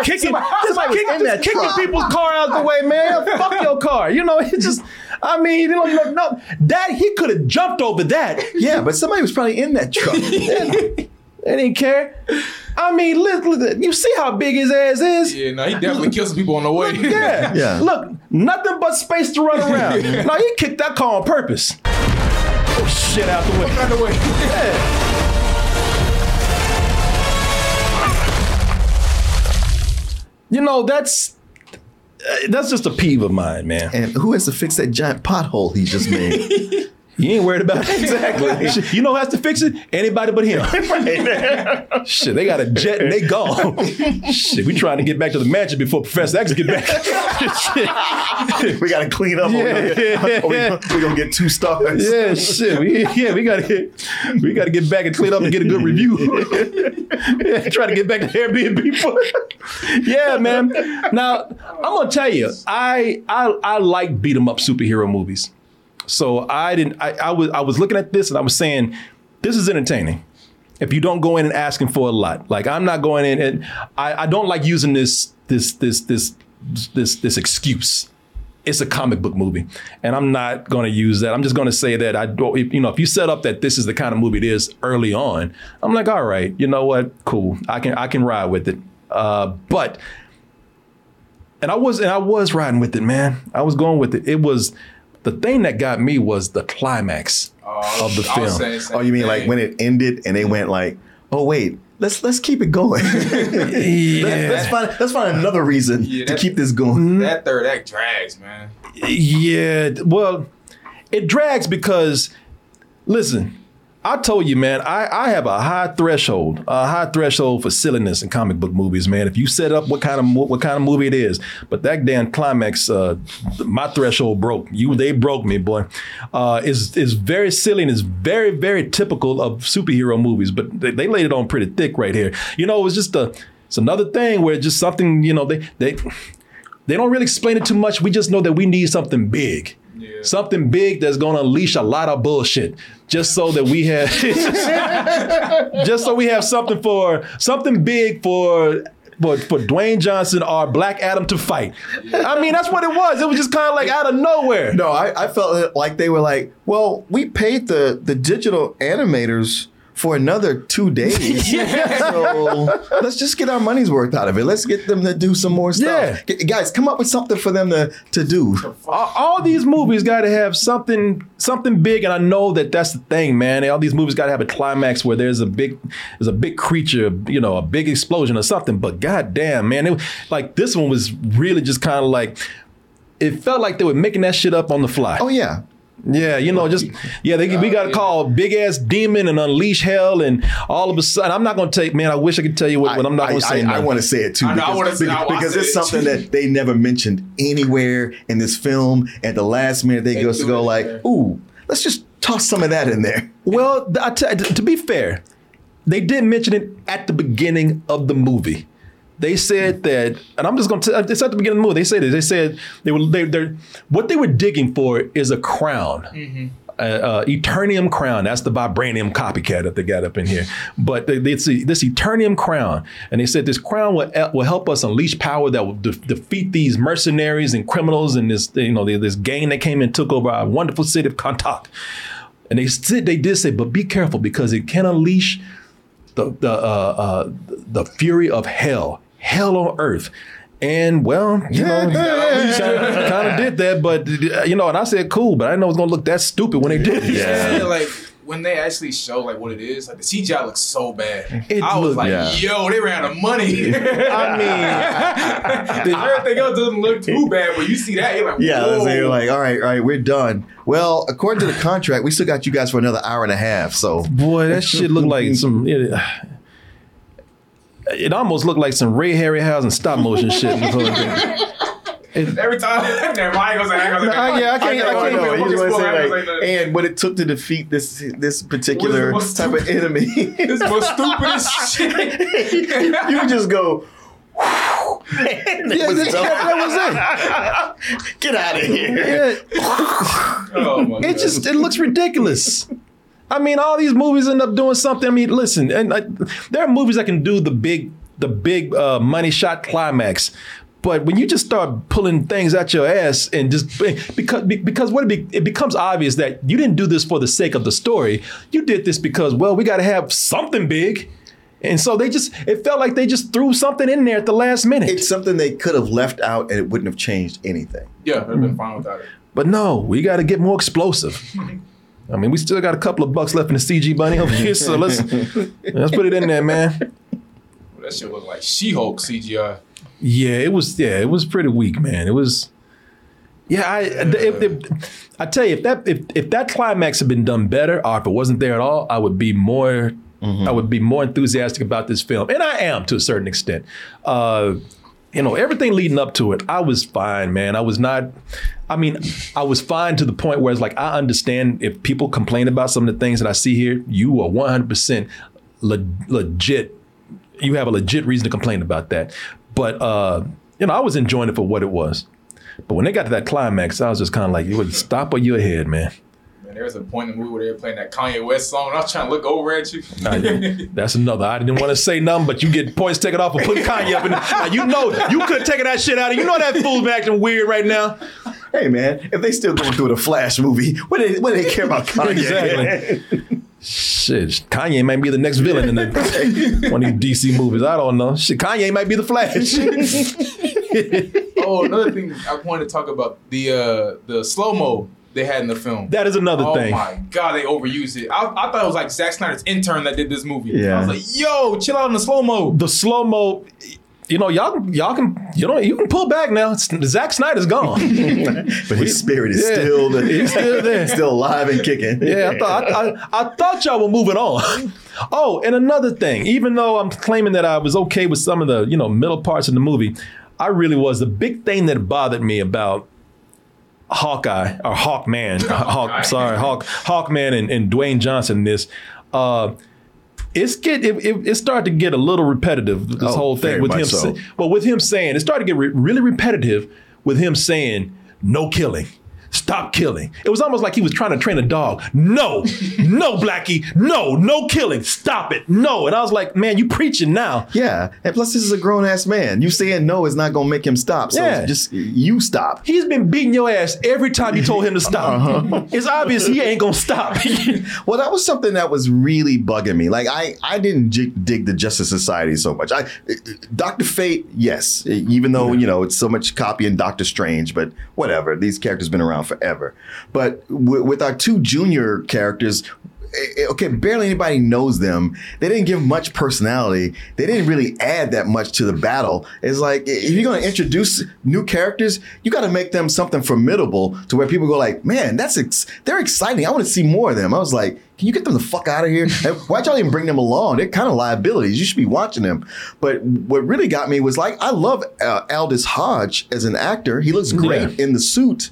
Just, just kicking, just somebody was kick- in that kicking truck. people's car out the way, man. (laughs) Fuck your car. You know, it just, I mean, you know, you know, no, that he could have jumped over that. Yeah, but somebody was probably in that truck. (laughs) They didn't care. I mean, look, look, you see how big his ass is? Yeah, no, he definitely killed some people on the way. Yeah. (laughs) Yeah. Look, nothing but space to run around. no, he kicked that car on purpose. Oh, shit out the way. Out the way. Yeah. You know, that's uh, that's just a peeve of mine, man. and who has to fix that giant pothole he just made? (laughs) He ain't worried about (laughs) it. Exactly. You know who has to fix it? Anybody but him. (laughs) Shit, they got a jet and they gone. (laughs) Shit, we trying to get back to the mansion before Professor X get back. We got to clean up. gonna get- we gonna- we gonna get two stars. Yeah, shit. We, yeah, we gotta get we gotta get back and clean up and get a good review. yeah, try to get back to Airbnb. for- yeah, man. Now I'm gonna tell you, I I I like beat 'em up superhero movies. So I didn't. I, I was I was looking at this and I was saying, this is entertaining. If you don't go in and asking for a lot, like I'm not going in and I, I don't like using this this this this this this excuse it's a comic book movie, and I'm not going to use that. I'm just going to say that I don't. You know, if you set up that this is the kind of movie it is early on, I'm like, all right, you know what, cool. I can I can ride with it. Uh, but and I was and I was riding with it, man. I was going with it. It was the thing that got me was the climax oh, of the I film. saying the Oh, you mean thing. like when it ended and they went like, oh wait, let's let's keep it going. (laughs) Yeah. let's, let's find let's find another reason Yeah, to keep this going. Hmm? that third act drags, man. Yeah, well, it drags because, listen, I told you, man, I, I have a high threshold, a high threshold for silliness in comic book movies, man. If you set up what kind of what kind of movie it is, but that damn climax, uh, my threshold broke. You, they broke me, boy. Uh, is is very silly and is very very typical of superhero movies, but they, they laid it on pretty thick right here. You know, it was just a. It's another thing where just something, you know, they they they don't really explain it too much. We just know that we need something big. Something big that's going to unleash a lot of bullshit, just so that we have, (laughs) just so we have something for something big for. For, for Dwayne Johnson or Black Adam to fight. I mean, that's what it was. It was just kind of like out of nowhere. No, I, I felt like they were like, well, we paid the the digital animators for another two days. (laughs) so let's just get our money's worth out of it. Let's get them to do some more stuff. G- Guys, come up with something for them to, to do. all, all these movies got to have something something big and i know that that's the thing man all these movies got to have a climax where there's a big there's a big creature you know a big explosion or something but god damn man it, like this one was really just kind of like it felt like they were making that shit up on the fly oh yeah yeah, you know, just yeah, they, we got to call big ass demon and unleash hell, and all of a sudden, I'm not going to take. Man, I wish I could tell you what, but I'm not going to say. I, no. I want to say it too I know, I because, wanna say- because, I because it's it something too. that they never mentioned anywhere in this film. At the last minute, they, They go to go like, there. "Ooh, let's just toss some of that in there." (laughs) Well, th- I t- to be fair, they did mention it at the beginning of the movie. They said that, and I'm just going to. It's at the beginning of the movie. They said it. They said they were. They, they're what they were digging for is a crown. Uh, uh, Eternium crown. That's the vibranium copycat that they got up in here. But they, a- this Eternium crown, and they said this crown will, will help us unleash power that will de- defeat these mercenaries and criminals and this you know this gang that came and took over our wonderful city of Kahndaq. And they said they did say, but be careful because it can unleash the the uh, uh, the fury of hell, hell on earth. And well, you know, kind of did that, but uh, you know, and I said cool, but I didn't know it was gonna look that stupid when they did it. Yeah, like when they actually show like what it is, like the CGI looks so bad. It I was looked- like, yeah. yo, they ran out of money. (laughs) I mean, the, (laughs) everything else doesn't look too bad, but you see that, you're like, Yeah, whoa. so you're like, "All right, all right, we're done." Well, according to the contract, we still got you guys for another hour and a half. So, boy, that shit looked like some. It, it almost looked like some Ray Harryhausen stop motion shit. (laughs) Every time, (laughs) never mind. I ain't gonna I ain't gonna say. Nah, yeah, I can't- I can't- know. You just wanna Focus say, full, like, and what it took to defeat this this particular What is type most of enemy. This most stupidest (laughs) shit. you just go. Yeah, that, that was it. Get out of here. Yeah. Oh my It just it looks ridiculous. I mean, all these movies end up doing something. I mean, listen, and uh, there are movies that can do the big, the big uh, money shot climax, but when you just start pulling things out your ass and just because because what it, be, it becomes obvious that you didn't do this for the sake of the story. You did this because well, we got to have something big. And so they just, it felt like they just threw something in there at the last minute. It's something they could have left out and it wouldn't have changed anything. Yeah, I've been fine without it. But no, we got to get more explosive. (laughs) I mean, we still got a couple of bucks left in the CG bunny over here, so let's let's put it in there, man. Well, That shit looked like She-Hulk CGI. Yeah, it was. Yeah, it was pretty weak, man. It was. Yeah, I if, if, I tell you, if that if, if that climax had been done better, or if it wasn't there at all, I would be more. I would be more enthusiastic about this film, and I am to a certain extent. Uh, you know, everything leading up to it, I was fine, man. I was not. I mean, I was fine to the point where it's like I understand if people complain about some of the things that I see here. You are one hundred percent legit. You have a legit reason to complain about that. But uh, you know, I was enjoying it for what it was. But when they got to that climax, I was just kind of like, "You would stop or you ahead, man." Man, there was a point in the movie where they were playing that Kanye West song, and I was trying to look over at you. That's another. I didn't want to say nothing, but you get points taken off for putting Kanye up in. The, now, you know, you could have taken that shit out of. You know that fool's acting weird right now. Hey man, if they still going through the Flash movie, what do they, what do they care about (laughs) Kanye? Exactly. Shit, Kanye might be the next villain in the, (laughs) one of these DC movies. I don't know. Shit, Kanye might be the Flash. (laughs) oh, another thing I wanted to talk about the uh, the slow mo they had in the film. That is another oh thing. Oh my god, they overused it. I, I thought it was like Zack Snyder's intern that did this movie. Yeah. I was like, yo, chill out on the slow mo. The slow mo. You know, y'all, y'all can, you know, you can pull back now. Zack Snyder's gone, (laughs) but his spirit is Yeah, still he's still (laughs) there, still alive and kicking. Yeah, I thought I, I, I thought y'all were moving on. (laughs) Oh, and another thing, even though I'm claiming that I was okay with some of the you know middle parts of the movie, I really was. The big thing that bothered me about Hawkeye or Hawkman, Hawk, sorry, Hawk, Hawkman and, and Dwayne Johnson. This. Uh, it's get it, it, it started to get a little repetitive. This Oh, whole thing with him, so. say, well, with him saying it started to get re- really repetitive with him saying no killing, stop killing. It was almost like he was trying to train a dog. No, (laughs) no, Blackie, no, no killing. Stop it. No. And I was like, man, you preaching now. Yeah, and plus this is a grown ass man. You saying no is not gonna make him stop. So Yeah. just you stop. He's been beating your ass every time you told him to stop. (laughs) Uh-huh. It's obvious he ain't gonna stop. (laughs) Well, that was something that was really bugging me. Like I, I didn't j- dig the Justice Society so much. I, Doctor Fate, yes, even though you know it's so much copying Doctor Strange, but whatever. These characters been around forever. But w- with our two junior characters. eh, Okay, barely anybody knows them. They didn't give much personality. They didn't really add that much to the battle. It's like if you're going to introduce new characters, you got to make them something formidable to where people go like, "Man, that's ex- they're exciting. I want to see more of them." I was like, "Can you get them the fuck out of here? (laughs) Why'd y'all even bring them along? They're kind of liabilities. You should be watching them." But what really got me was like, I love uh, Aldis Hodge as an actor. He looks great in the suit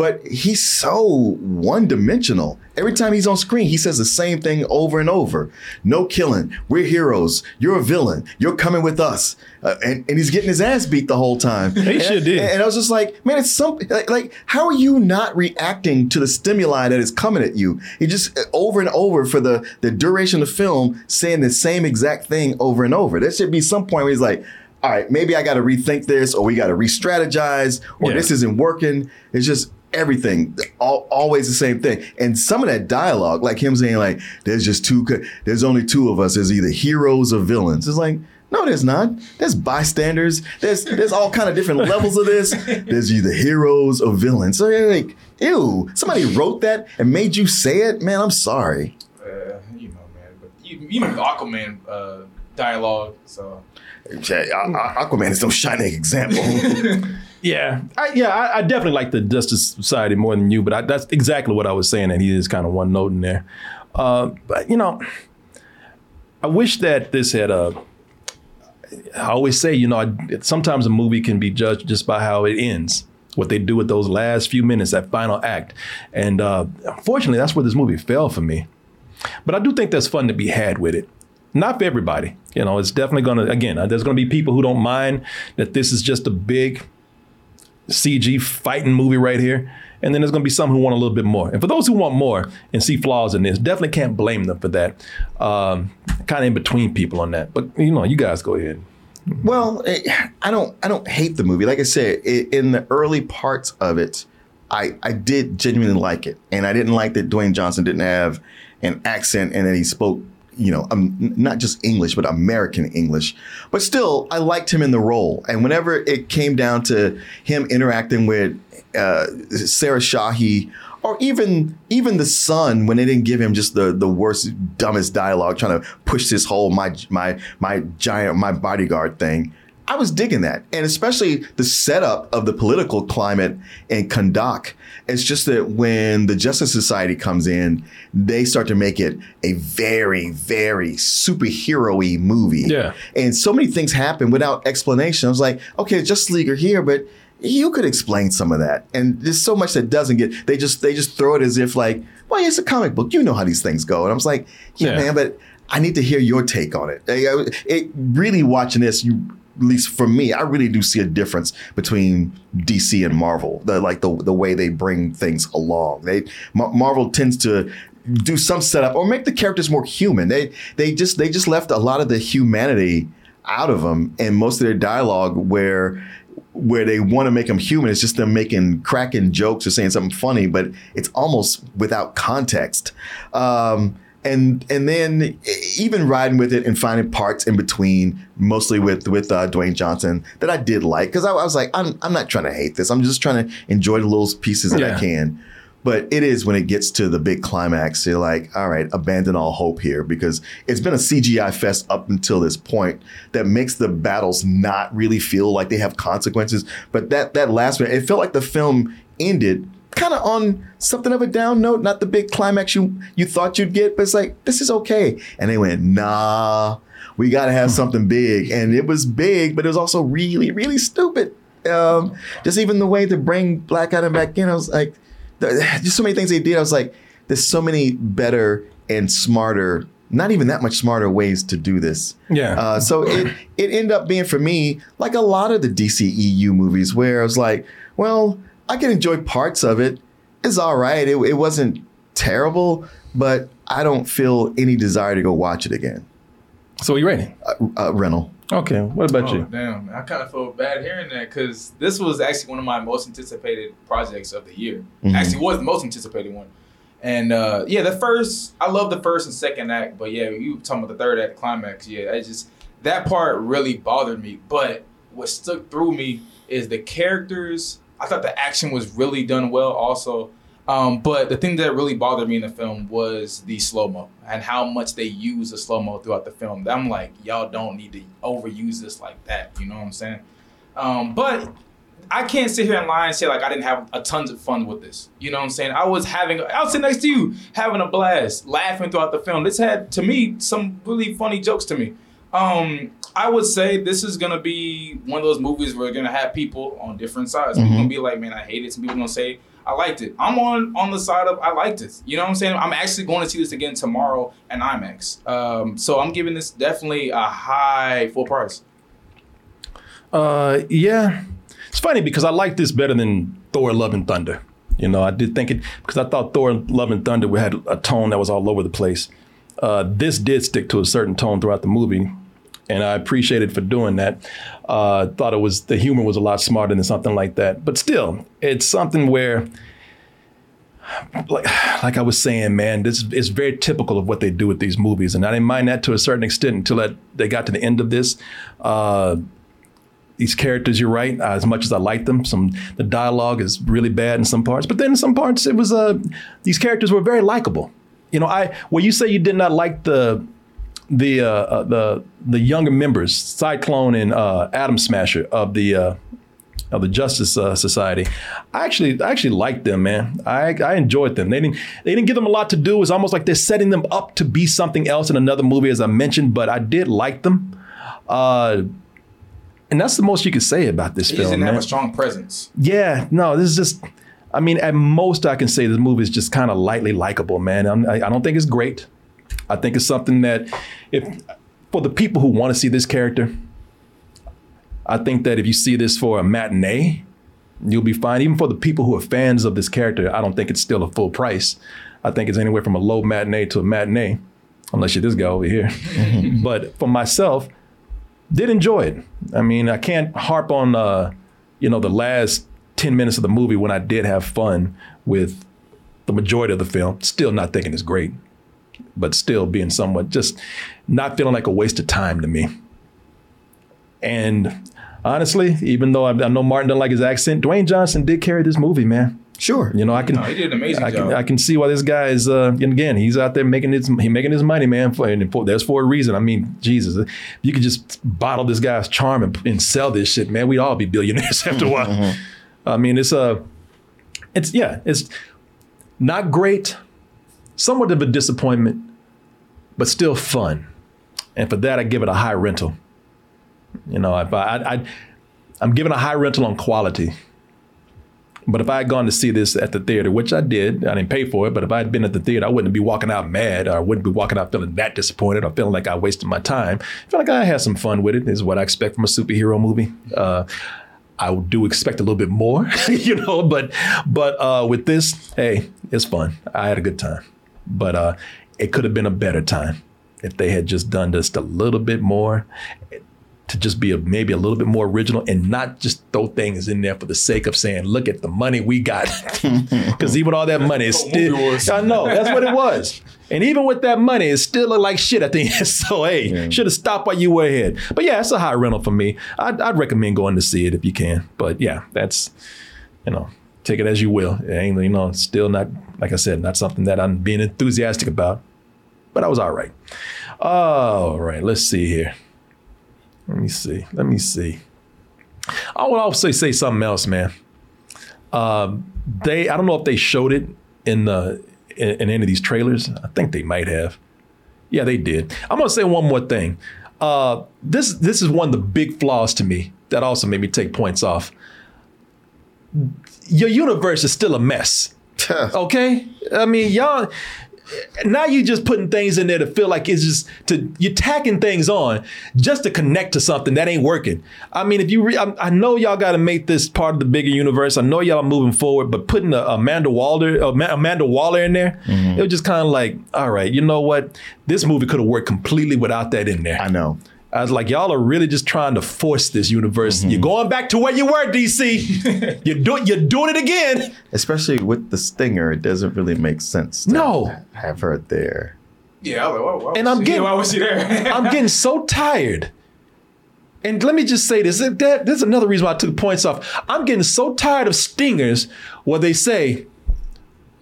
but he's so one dimensional. Every time he's on screen, he says the same thing over and over. No killing. We're heroes. You're a villain. You're coming with us. Uh, and, and he's getting his ass beat the whole time. He and, sure did. And I was just like, man, it's something like, like, how are you not reacting to the stimuli that is coming at you? He just uh, over and over for the, the duration of the film saying the same exact thing over and over. There should be some point where he's like, all right, maybe I got to rethink this, or we got to re-strategize, or Yeah. this isn't working. It's just everything, all, always the same thing. And some of that dialogue, like him saying, like, "There's just two, there's only two of us. There's either heroes or villains." It's like, no, there's not. There's bystanders. There's there's all kind of different levels of this. There's either heroes or villains. So you're like, ew, somebody wrote that and made you say it. Man, I'm sorry. Uh, you know, man. But you, you know the Aquaman uh, dialogue. So Yeah, Aquaman is no shining example. (laughs) Yeah, I, yeah, I, I definitely like the Justice Society more than you, but I, that's exactly what I was saying. That he is kind of one note in there. Uh, but you know, I wish that this had a. I always say, you know, sometimes a movie can be judged just by how it ends, what they do with those last few minutes, that final act, and uh, unfortunately, that's where this movie fell for me. But I do think there's fun to be had with it. Not for everybody. You know, it's definitely going to, again, uh, there's going to be people who don't mind that this is just a big CG fighting movie right here. And then there's going to be some who want a little bit more. And for those who want more and see flaws in this, definitely can't blame them for that. Um, kind of in between people on that. But, you know, you guys go ahead. Well, eh, I don't. I don't hate the movie. Like I said, i in the early parts of it, I I did genuinely like it, and I didn't like that Dwayne Johnson didn't have an accent, and that he spoke, you know, um, not just English but American English. But still, I liked him in the role, and whenever it came down to him interacting with uh, Sarah Shahi. Or even even the son when they didn't give him just the the worst dumbest dialogue, trying to push this whole my my my giant my bodyguard thing. I was digging that, and especially the setup of the political climate in Kahndaq. It's just that when the Justice Society comes in, they start to make it a very, very superhero-y movie. Yeah. And so many things happen without explanation. I was like, okay, Justice League are here, but you could explain some of that. And there's so much that doesn't get. They just they just throw it as if like, well, it's a comic book. You know how these things go. And I was like, yeah, Yeah. man, but I need to hear your take on it. It really watching this, you least for me, I really do see a difference between DC and Marvel. The like the the way they bring things along. They Mar- Marvel tends to do some setup or make the characters more human. They they just they just left a lot of the humanity out of them and most of their dialogue where where they want to make them human. It's just them making cracking jokes or saying something funny, but it's almost without context. Um, and and then even riding with it and finding parts in between, mostly with with uh, Dwayne Johnson that I did like because I, I was like, I'm I'm not trying to hate this. I'm just trying to enjoy the little pieces that I can. But it is when it gets to the big climax, you're like, all right, abandon all hope here because it's been a CGI fest up until this point that makes the battles not really feel like they have consequences. But that that last one, it felt like the film ended kind of on something of a down note, not the big climax you you thought you'd get, but it's like this is okay. And they went, nah, we got to have something big, and it was big, but it was also really really stupid. Um, just even the way to bring Black Adam back in, I was like, just so many things they did. I was like, there's so many better and smarter. Not even that much smarter ways to do this. Yeah. Uh, so it it ended up being for me like a lot of the DCEU movies where I was like, well, I can enjoy parts of it, it's all right. It, it wasn't terrible, but I don't feel any desire to go watch it again. So are you rating? Uh, uh, rental. Okay. What about oh, you? Damn, I kind of feel bad hearing that because this was actually one of my most anticipated projects of the year. Mhm. Actually, was the most anticipated one. And uh, yeah, the first, I love the first and second act, but yeah, you talking about the third act, the climax. Yeah, I just that part really bothered me. But what stuck through me is the characters. I thought the action was really done well, also. Um, but the thing that really bothered me in the film was the slow mo and how much they use the slow mo throughout the film. I'm like, y'all don't need to overuse this like that. You know what I'm saying? Um, but I can't sit here and lie and say like I didn't have a tons of fun with this. You know what I'm saying? I was having, I was sitting next to you, having a blast, laughing throughout the film. This had, to me, some really funny jokes to me. Um, I would say this is gonna be one of those movies where we're gonna have people on different sides. People Mhm. gonna be like, man, I hate it. Some people gonna say, I liked it. I'm on on the side of I liked it. You know what I'm saying? I'm actually going to see this again tomorrow in IMAX. Um, so I'm giving this definitely a high full price. Uh, yeah, it's funny because I like this better than Thor: Love and Thunder. You know, I did think it because I thought Thor: Love and Thunder had a tone that was all over the place. Uh, this did stick to a certain tone throughout the movie, and I appreciate it for doing that. Uh, thought it was the humor was a lot smarter than something like that, but still, it's something where. Like, like I was saying, man, this is very typical of what they do with these movies, and I didn't mind that to a certain extent until they got to the end of this. Uh, these characters, you're right. Uh, as much as I like them, some the dialogue is really bad in some parts, but then in some parts it was uh these characters were very likable. You know, I when you say you did not like the the uh, uh, the the younger members, Cyclone and uh, Atom Smasher of the uh, of the Justice uh, Society, I actually I actually liked them, man. I I enjoyed them. They didn't they didn't give them a lot to do. It was almost like they're setting them up to be something else in another movie, as I mentioned. But I did like them. Uh, and that's the most you can say about this just film, didn't man. have a strong presence. Yeah, no, this is just. I mean, at most, I can say this movie is just kind of lightly likable, man. I, I don't think it's great. I think it's something that, if for the people who want to see this character, I think that if you see this for a matinee, you'll be fine. Even for the people who are fans of this character, I don't think it's still a full price. I think it's anywhere from a low matinee to a matinee, unless you're this guy over here. (laughs) but for myself, did enjoy it. I mean, I can't harp on uh, you know the last ten minutes of the movie when I did have fun with the majority of the film. Still not thinking it's great, but still being somewhat just not feeling like a waste of time to me. And honestly, even though I, I know Martin doesn't like his accent, Dwayne Johnson did carry this movie, man. Sure, you know I can. No, he did an amazing I can, job. I can see why this guy is. Uh, and again, he's out there making his he making his money, man. For, and for, that's for a reason. I mean, Jesus, you could just bottle this guy's charm and, and sell this shit, man. We'd all be billionaires (laughs) after a while. I mean, it's a, it's yeah, it's not great, somewhat of a disappointment, but still fun. And for that, I give it a high rental. You know, if I, I, I I'm giving a high rental on quality. But if I had gone to see this at the theater, which I did, I didn't pay for it, but if I had been at the theater, I wouldn't be walking out mad or I wouldn't be walking out feeling that disappointed or feeling like I wasted my time. I feel like I had some fun with it, is what I expect from a superhero movie. Uh, I do expect a little bit more, (laughs) you know, but but uh, with this, hey, it's fun. I had a good time. But uh, it could have been a better time if they had just done just a little bit more to just be a, maybe a little bit more original and not just throw things in there for the sake of saying, look at the money we got. (laughs) Because even all that money is still, I know, that's what it was. And even with that money, it still looked like shit at the end. (laughs) So, hey, should have stopped while you were ahead. But yeah, it's a high rental for me. I'd, I'd recommend going to see it if you can. But yeah, that's, you know, take it as you will. It ain't, you know, still not, like I said, not something that I'm being enthusiastic about. But I was all right. All right, let's see here. Let me see. Let me see. I would also say something else, man. Um, they I don't know if they showed it in the in, in any of these trailers. I think they might have. Yeah, they did. I'm gonna say one more thing. Uh, this this is one of the big flaws to me that also made me take points off. Your universe is still a mess. Okay, I mean y'all now you're just putting things in there to feel like it's just to you're tacking things on just to connect to something that ain't working. I mean, if you, re, I, I know y'all got to make this part of the bigger universe. I know y'all are moving forward, but putting a, Amanda Waller, Amanda Waller in there, Mm-hmm. it was just kind of like, all right, you know what? This movie could have worked completely without that in there. I know. I was like, y'all are really just trying to force this universe. Mm-hmm. You're going back to where you were, DC. (laughs) you're doing, you're doing it again. Especially with the stinger, it doesn't really make sense. To No. have her there. Yeah, I was like, why, why And I'm she- getting- why was she there? (laughs) I'm getting so tired. And let me just say this. That, that- this is another reason why I took points off. I'm getting so tired of stingers where they say,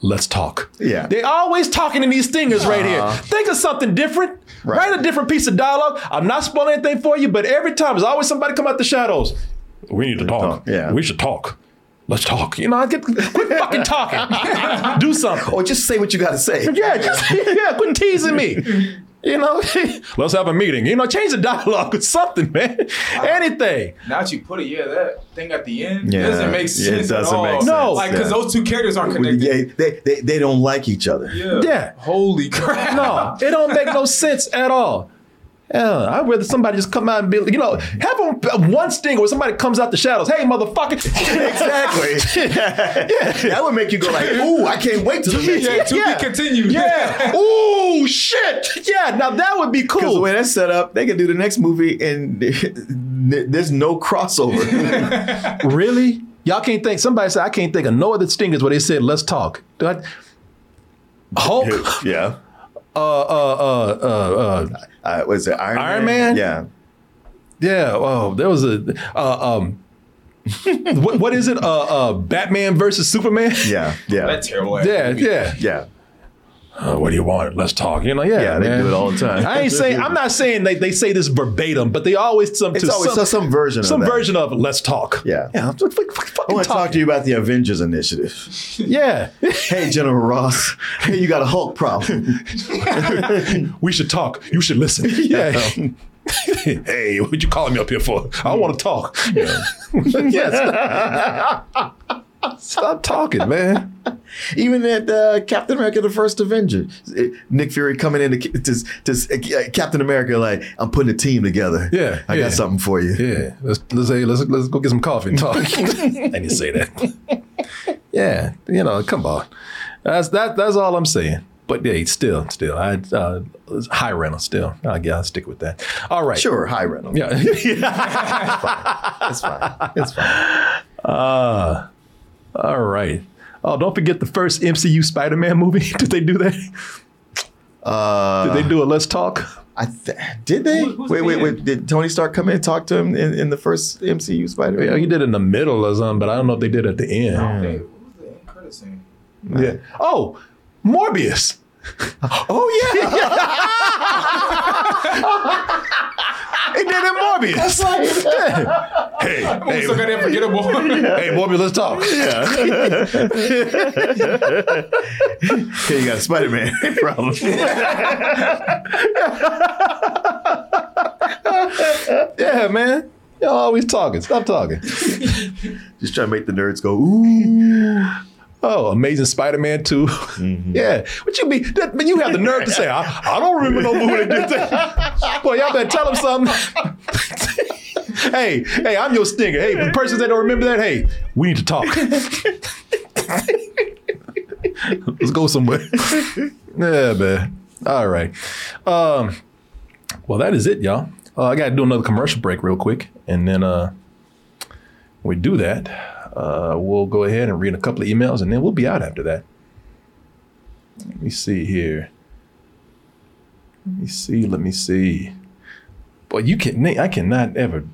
let's talk. Yeah. They always talking in these stingers right here. Uh-huh. Think of something different. Right. Write a different piece of dialogue. I'm not spoiling anything for you, but every time there's always somebody come out the shadows. We need to talk. talk, yeah. We should talk. Let's talk. You know, I get quit fucking talking. (laughs) Do something. Or just say what you got to say. Yeah, just yeah, quit teasing me. You know, (laughs) let's have a meeting. You know, change the dialogue or something, man. Ah, Anything. now that you put it, yeah, that thing at the end Yeah, doesn't make yeah, it sense doesn't at all. make sense, No. like because yeah. those two characters aren't connected. Yeah, they, they, they don't like each other. Yeah. Yeah. Holy crap. No, it don't make no sense at all. Yeah, I'd rather somebody just come out and be, you know, have a, one sting where somebody comes out the shadows. Hey, motherfucker. (laughs) Exactly. (laughs) yeah. That would make you go like, ooh, I can't wait to the next Yeah, one. to be continued. Yeah. (laughs) Ooh, shit. Yeah, now that would be Because the cool. way that's set up, they can do the next movie and there's no crossover. really? Y'all can't think, somebody said, I can't think of no other stingers where they said, let's talk. Do I, Hulk? yeah. Uh, uh, uh, uh, uh, Uh, was it Iron, Iron Man? Yeah. Yeah. Oh, there was a uh, um. (laughs) what, what is it? Uh, uh, Batman versus Superman. Yeah. Yeah. That's terrible. Yeah, yeah. yeah. Uh, what do you want? Let's talk. You know, yeah, Yeah, they man. do it all the time. I ain't saying. I'm not saying they, they say this verbatim, but they always some It's to always some, some, version some of version of let's talk. Yeah. yeah. Fucking I want to talk to you about the Avengers Initiative. (laughs) Yeah, Hey, General Ross, hey, you got a Hulk problem. (laughs) we should talk. You should listen. (laughs) Yeah. hey, what you calling me up here for? I want to talk. yes. Stop talking, man. (laughs) Even at uh, Captain America: The First Avenger, Nick Fury coming in to, to, to uh, Captain America like, "I'm putting a team together. Yeah, I yeah. got something for you." Yeah, let's let's say let's let's go get some coffee and talk. (laughs) I didn't say that. yeah, you know, come on. That's that. That's all I'm saying. But yeah, still, still, I uh, high rental. Still, I guess I'll stick with that. All right. Sure, high rental. Yeah. (laughs) It's fine. It's fine. uh, all right. Oh, don't forget the first MCU Spider-Man movie. (laughs) Did they do that? Uh, Did they do a Let's Talk? I th- did they? Who- wait, wait, the wait. Did Tony Stark come in and talk to him in, in the first MCU Spider-Man? Yeah, he did in the middle or something, but I don't know if they did at the end. Okay, what was the end credit scene? Yeah. Oh, Morbius. (laughs) Oh yeah. (laughs) He did it Morbius. Yeah. Hey, hey, Still got unforgettable. (laughs) hey, Morbius, let's talk. Okay, (laughs) you got a Spider-Man (laughs) problem. Yeah, man. Y'all always talking. Stop talking. Just trying to make the nerds go ooh. Oh, Amazing Spider-Man 2. (laughs) Yeah. But you be that, man, you have the nerve to say, I, I don't remember no movie that did that. (laughs) Boy, y'all better tell him something. (laughs) hey, hey, I'm your stinger. Hey, the persons that don't remember that, hey, we need to talk. Let's go somewhere. yeah, man. All right. Um, well, that is it, y'all. Uh, I got to do another commercial break real quick, and then uh, we do that. Uh, we'll go ahead and read a couple of emails, and then we'll be out after that. Let me see here. Let me see. Let me see. Boy, you can. I cannot ever.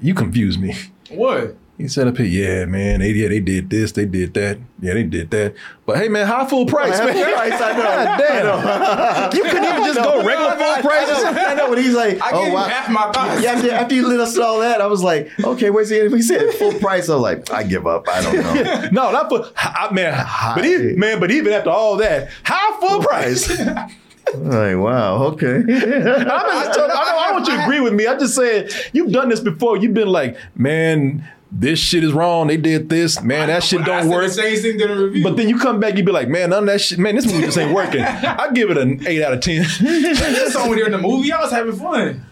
You confuse me. what? He said up here, yeah, man. They, yeah, they did this, they did that. Yeah, they did that. But hey, man, high full price, High man. full price, I know. God damn. (laughs) You couldn't even just go regular full price. I know, I know, but he's like, I oh gave wow. you half my thoughts. Yeah, after, after you lit us all that, I was like, okay, where's the He said full price. I was like, I give up. I don't know. (laughs) No, not for I, man. But even, man, but even after all that, high full price. (laughs) like, wow, okay. I'm just I, don't, I don't want you to agree with me. I'm just saying you've done this before. You've been like, man, this shit is wrong. They did this, man. That shit don't said work. The same thing during the review. But then you come back, you be like, man, none of that shit, man, this movie just ain't working. I give it an eight out of ten. That's when we were in the movie. I was having fun.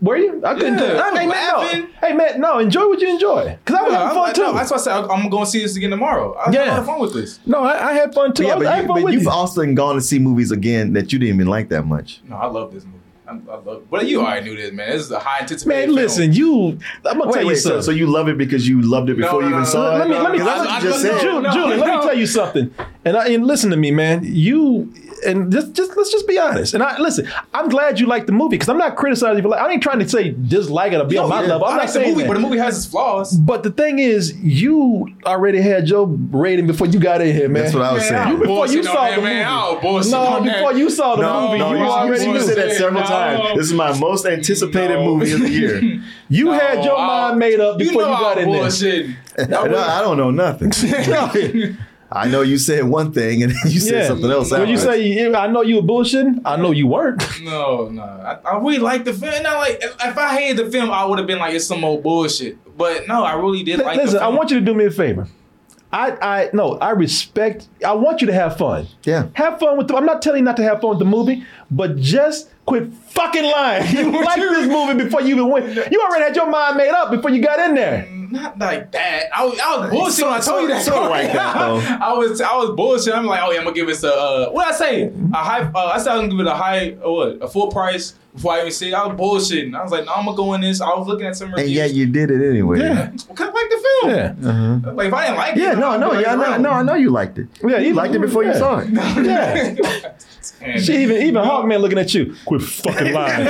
Were you? I couldn't. Yeah, tell. I was hey, man, no. laughing. hey man, no. Enjoy what you enjoy. Cause I was Yeah, having fun I- too. no, that's why I said I'm I'm going to see this again tomorrow. I had a Yeah. lot of fun with this. No, I, I had fun too. yeah, I, was- but, I you, had fun but with you've you. also gone to see movies again that you didn't even like that much. No, I love this movie. I, I love, but you already knew this, man. This is a high intensity. Man, film. listen, you. I'm gonna Wait, tell you wait, so, something. so you love it because you loved it before No, you even no, saw no, it? let me let me Because that's you just said. Julian, No, let me tell you something. And I, and listen to me, man. You and just just let's just be honest. And I listen. I'm glad you like the movie because I'm not criticizing you. For like, I ain't trying to say dislike it or be Yo, on my yeah, level. I'm I not like the saying movie, that. but the movie has its flaws. But the thing is, you already had your rating before you got in here, man. That's what I was Man, saying. You before you saw the that, man. I movie. No, before you saw the movie, you you, already you knew. said that several No. times. This is my most anticipated No. movie of the year. (laughs) You No, had your I- mind made up before you, know got I in there. (laughs) No, I don't know nothing. (laughs) I know you said one thing and you said something else. When you afterwards. say, I know you were bullshitting, I know you weren't. No, no. I, I really like the film. Not like if, if I hated the film, I would have been like it's some old bullshit. But no, I really did like. Listen, the I want you to do me a favor. I, I no, I respect. I want you to have fun. Yeah. have fun with. The, I'm not telling you not to have fun with the movie, but just quit fucking lying. (laughs) You like this movie before you even went. You already had your mind made up before you got in there. Not like that. I was, I was bullshit So- when I told you that. so like that. I was I was bullshit. I'm like, oh yeah, I'm gonna give it a uh, what I say a high. Uh, I said I'm gonna give it a high uh, what a full price before I even see it. I was bullshitting. I was like, no, I'm gonna go in this. I was looking at some reviews. and yet you did it anyway. Yeah, Cause like the film. yeah, uh-huh. Like if I didn't like it, Yeah, no, no, like, yeah, no, no, I know you liked it. Yeah, you you- liked it before you saw it. yeah. And- (laughs) She even even Hawkman looking at you. Quit fucking lying. (laughs)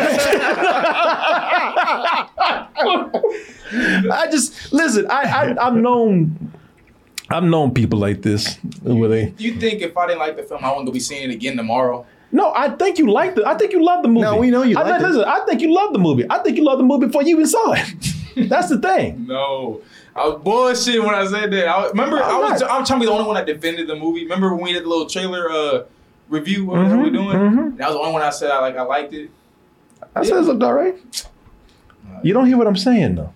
I just listen. I, I I've known I've known people like this where they. You think if I didn't like the film, I wouldn't be seeing it again tomorrow? No, I think you liked it. I think you love the movie. No, we know you I, liked it. Listen, I think you love the movie. I think you love the movie before you even saw it. (laughs) That's the thing. No, I was bullshit when I said that. I, remember, I I'm was not. I'm trying to be the only one that defended the movie. Remember when we did the little trailer uh, review? What we were doing? mhm. That was the only one I said I like. I liked it. I said it looked all right. You don't hear what I'm saying though.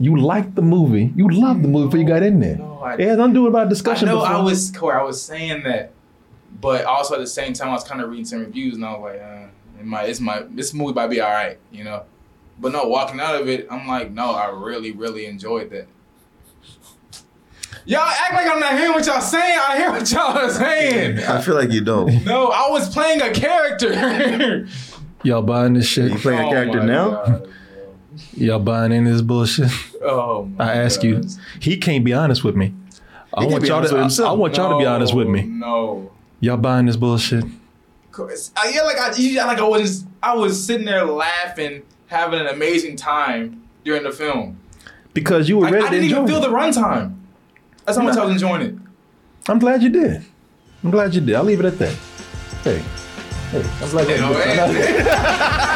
You liked the movie. You loved the movie before you got in there. No, I- yeah, don't do it about I discussion. know before. I was Corey, I was saying that, but also at the same time I was kind of reading some reviews and I was like, uh, it might, it's my this movie might be all right, you know. But no, walking out of it, I'm like, no, I really, really enjoyed that. Y'all act like I'm not hearing what y'all saying. I hear what y'all are saying. I feel like you don't. No, I was playing a character. Y'all buying this shit? You playing a Oh character now? God. Y'all buying in this bullshit? Oh, my I ask you. He can't be honest with me. I He can want be y'all honest to. with I, himself. I want y'all to be honest with me. No. Y'all buying this bullshit? Cause I uh, yeah, like I you- like I was I was sitting there laughing, having an amazing time during the film. Because you were I, ready I to didn't even feel it. the runtime. That's how much I was enjoying it. I'm glad you did. I'm glad you did. I'll leave it at that. Hey, hey, I'm glad you did. eh? (laughs)